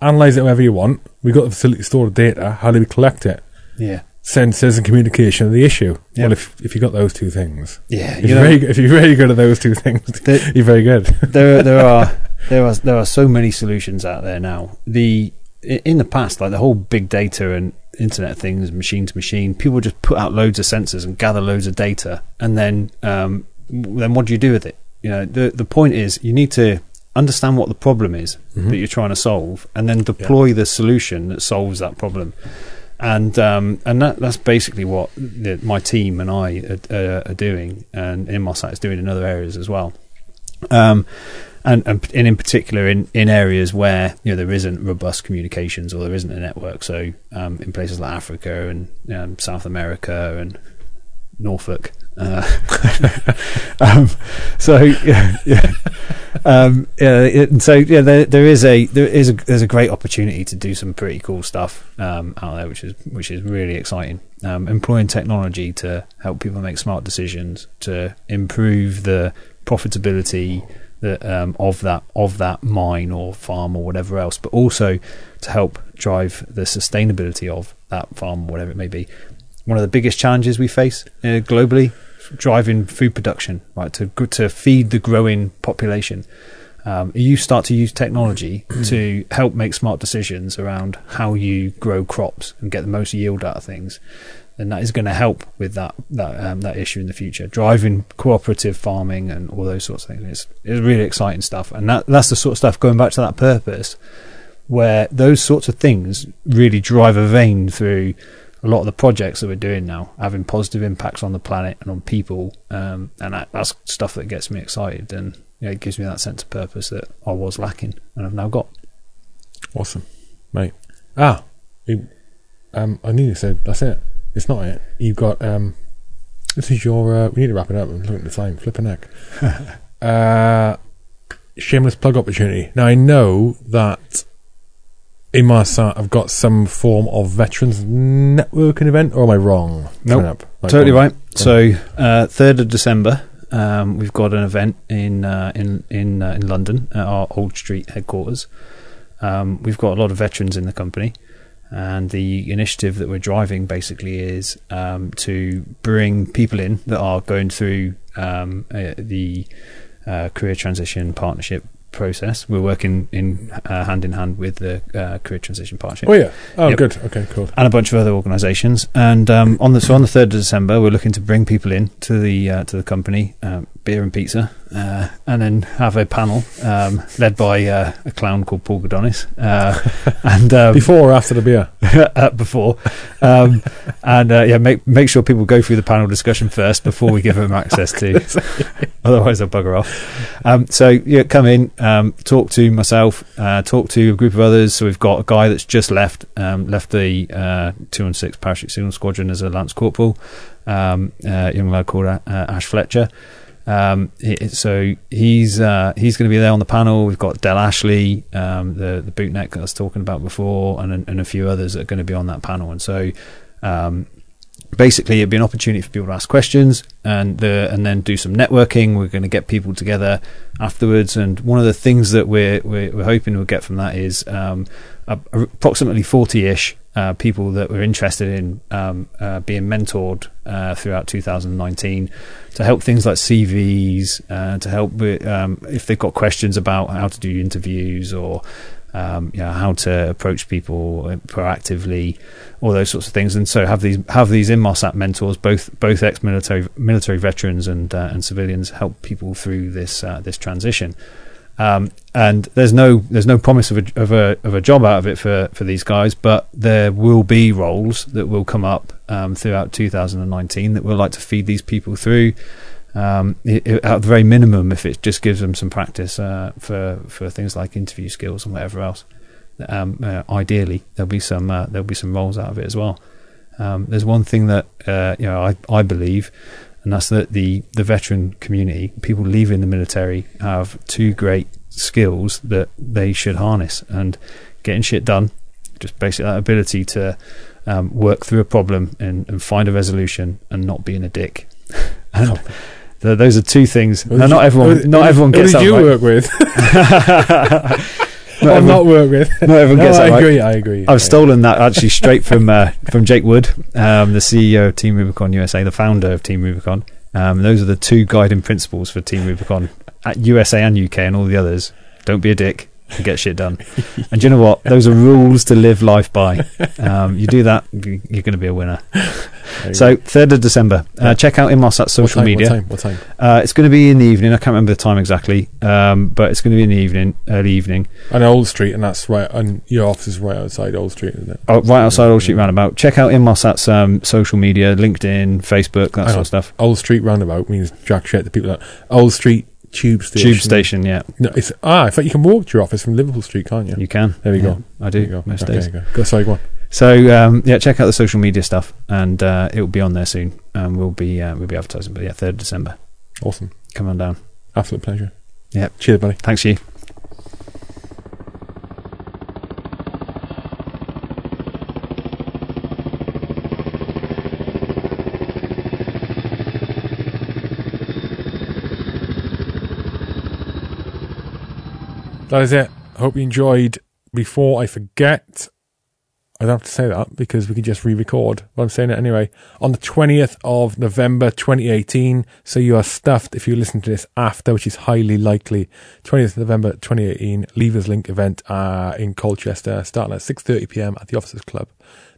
analyze it however you want. We've got the facility to store the data. How do we collect it? Yeah. Sensors and communication are the issue. Yeah. Well, if if you got those two things, Yeah. if You you're, know, very, good- if you're very good at those two things, (laughs) the- you're very good. (laughs) there there are there are there are so many solutions out there now. The in the past, like the whole big data and Internet Things, machine to machine, people just put out loads of sensors and gather loads of data, and then um, then what do you do with it? You know, the the point is you need to understand what the problem is Mhm. that you're trying to solve, and then deploy the solution that solves that problem. And um, and that that's basically what the, my team and I are, uh, are doing, and Inmarsat is doing in other areas as well. Um, and, and and in particular in, in areas where you know there isn't robust communications or there isn't a network. So um, in places like Africa and um, South America and Norfolk. Uh, (laughs) um, so yeah, yeah. Um, yeah, and so yeah, there, there is a there is a there's a great opportunity to do some pretty cool stuff um, out there, which is which is really exciting. Um, employing technology to help people make smart decisions to improve the profitability that um, of that of that mine or farm or whatever else, but also to help drive the sustainability of that farm, whatever it may be. One of the biggest challenges we face uh, globally, driving food production, right, to to feed the growing population. Um, you start to use technology (clears throat) to help make smart decisions around how you grow crops and get the most yield out of things And that is going to help with that that um, that issue in the future. Driving cooperative farming and all those sorts of things. It's, it's really exciting stuff, and that that's the sort of stuff going back to that purpose, where those sorts of things really drive a vein through a lot of the projects that we're doing now, having positive impacts on the planet and on people, um, and that, that's stuff that gets me excited and you know, it gives me that sense of purpose that I was lacking and I've now got. Awesome, mate. Ah, you, um, I nearly said that's it. It's not it. You've got um, this is your. Uh, we need to wrap it up. I'm looking at the time. Flipping heck. (laughs) uh, shameless plug opportunity. Now I know that in my site I've got some form of veterans networking event, or am I wrong? Nope. Like, totally go on. right. So, uh, third of December, um, we've got an event in uh, in in uh, in London at our Old Street headquarters. Um, we've got a lot of veterans in the company, and the initiative that we're driving basically is um, to bring people in that are going through um, uh, the uh, career transition partnership process. We're working in uh, hand in hand with the uh, Career Transition Partnership Oh yeah. Oh Yep. good. Okay. Cool. and a bunch of other organisations. And um, on the so on the third of December, we're looking to bring people in to the uh, to the company, um, beer and pizza, uh, and then have a panel um, led by uh, a clown called Paul Gudonis, uh, (laughs) and um, Before or after the beer? (laughs) uh, before, um, and uh, yeah, make make sure people go through the panel discussion first before we give them access to. (laughs) Otherwise, they'll bugger off. Um, so yeah, come in, um, talk to myself, uh, talk to a group of others. So we've got a guy that's just left, um, left the uh, two and six parachute signal squadron as a lance corporal, um, uh, young lad called uh, Ash Fletcher. Um, so he's uh, he's going to be there on the panel. We've got Del Ashley, um, the the bootneck I was talking about before, and and a few others that are going to be on that panel. And so um, basically, it'd be an opportunity for people to ask questions and the and then do some networking. We're going to get people together afterwards. And one of the things that we're we're, we're hoping we'll get from that is um, approximately forty ish. Uh, people that were interested in um, uh, being mentored uh, throughout 2019 to help things like CVs, uh, to help with, um, if they've got questions about how to do interviews or um, you know, how to approach people uh, proactively, all those sorts of things. And so have these have these Inmarsat mentors, both both ex military military veterans and uh, and civilians, help people through this this transition. Um, and there's no there's no promise of a, of a of a job out of it for, for these guys, but there will be roles that will come up um, throughout 2019 that we'll like to feed these people through. Um, i i- at the very minimum, if it just gives them some practice uh, for for things like interview skills and whatever else. Um, uh, ideally, there'll be some uh, there'll be some roles out of it as well. Um, there's one thing that uh, you know I, I believe, and that's that the the veteran community, people leaving the military, have two great skills that they should harness and getting shit done. Just basically that ability to um, work through a problem and, and find a resolution and not being a dick. (laughs) those are two things. Who Now, not everyone, who- not who- everyone who gets did that you right. work with? (laughs) not, everyone, not work with? not everyone No, gets I that right. agree. I agree. I've stolen that actually straight from uh, from Jake Wood, um, the CEO of Team Rubicon USA, the founder of Team Rubicon. Um, those are the two guiding principles for Team Rubicon at USA and UK and all the others. Don't be a dick and get shit done. (laughs) and do you know what? Those are rules to live life by. Um, you do that, you- you're going to be a winner. So, go. 3rd of December, Yeah. uh, check out Inmarsat What social time, media. What time? What time? Uh, it's going to be in the evening. I can't remember the time exactly, um, but it's going to be in the evening, early evening. On Old Street, and that's right. And your office is right outside Old Street, isn't it? Oh, right outside Old Street Roundabout. Check out Inmarsat's um, social media, LinkedIn, Facebook, that I sort know. of stuff. Old Street Roundabout means jack shit to people. That Old Street Tube Station. Tube station, yeah, No, it's ah. In fact, you can walk to your office from Liverpool Street, can't you? you can. There we Yeah, go. I do you go. most okay, days. Go. go. Sorry, go on. So um, yeah, check out the social media stuff, and uh, it will be on there soon. And we'll be uh, we'll be advertising. But yeah, third of December. Awesome. Come on down. Absolute pleasure. Yeah. Cheers, buddy. Thanks you. That is it. Hope you enjoyed. Before I forget, I don't have to say that because we can just re-record. But I'm saying it anyway. On the 20th of November 2018, so you are stuffed if you listen to this after, which is highly likely. 20th of November 2018, Levers Link event uh, in Colchester, starting at 6:30 p.m. at the Officers Club.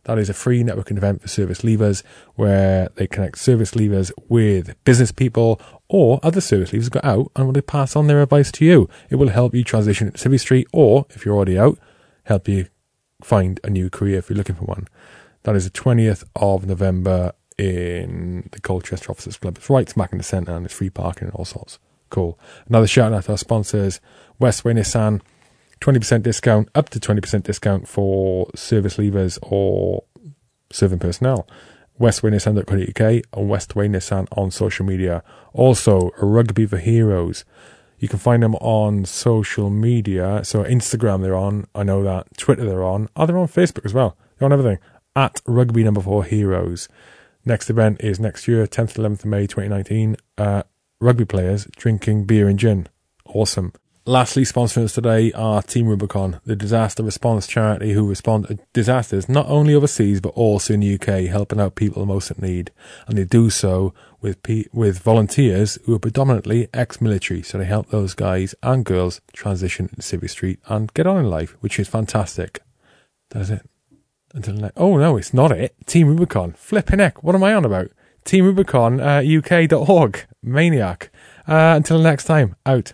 That is a free networking event for service leavers where they connect service leavers with business people or other service leavers got out and want to pass on their advice to you. It will help you transition into Civvy Street or, if you're already out, help you find a new career if you're looking for one. That is the 20th of November in the Colchester Officers Club. It's right smack in the centre and it's free parking and all sorts. Cool. Another shout out to our sponsors, Westway Nissan. 20% discount, up to 20% discount for service leavers or serving personnel. westwaynissan.co.uk and Westway Nissan on social media. Also, Rugby for Heroes. You can find them on social media. So Instagram they're on. I know that. Twitter they're on. Oh, they're on Facebook as well. They're on everything. At Rugby Number Four Heroes. Next event is next year, 10th 11th of May 2019. Uh, rugby players drinking beer and gin. Awesome. Lastly, sponsoring us today are Team Rubicon, the disaster response charity who respond to disasters not only overseas but also in the UK, helping out people most in need. And they do so with with volunteers who are predominantly ex-military, so they help those guys and girls transition into Civvy Street and get on in life, which is fantastic. That's it. Until next. Oh no, it's not it. Team Rubicon. Flipping heck. What am I on about? Team Rubicon, uh, UK.org. Maniac. Uh, until next time. Out.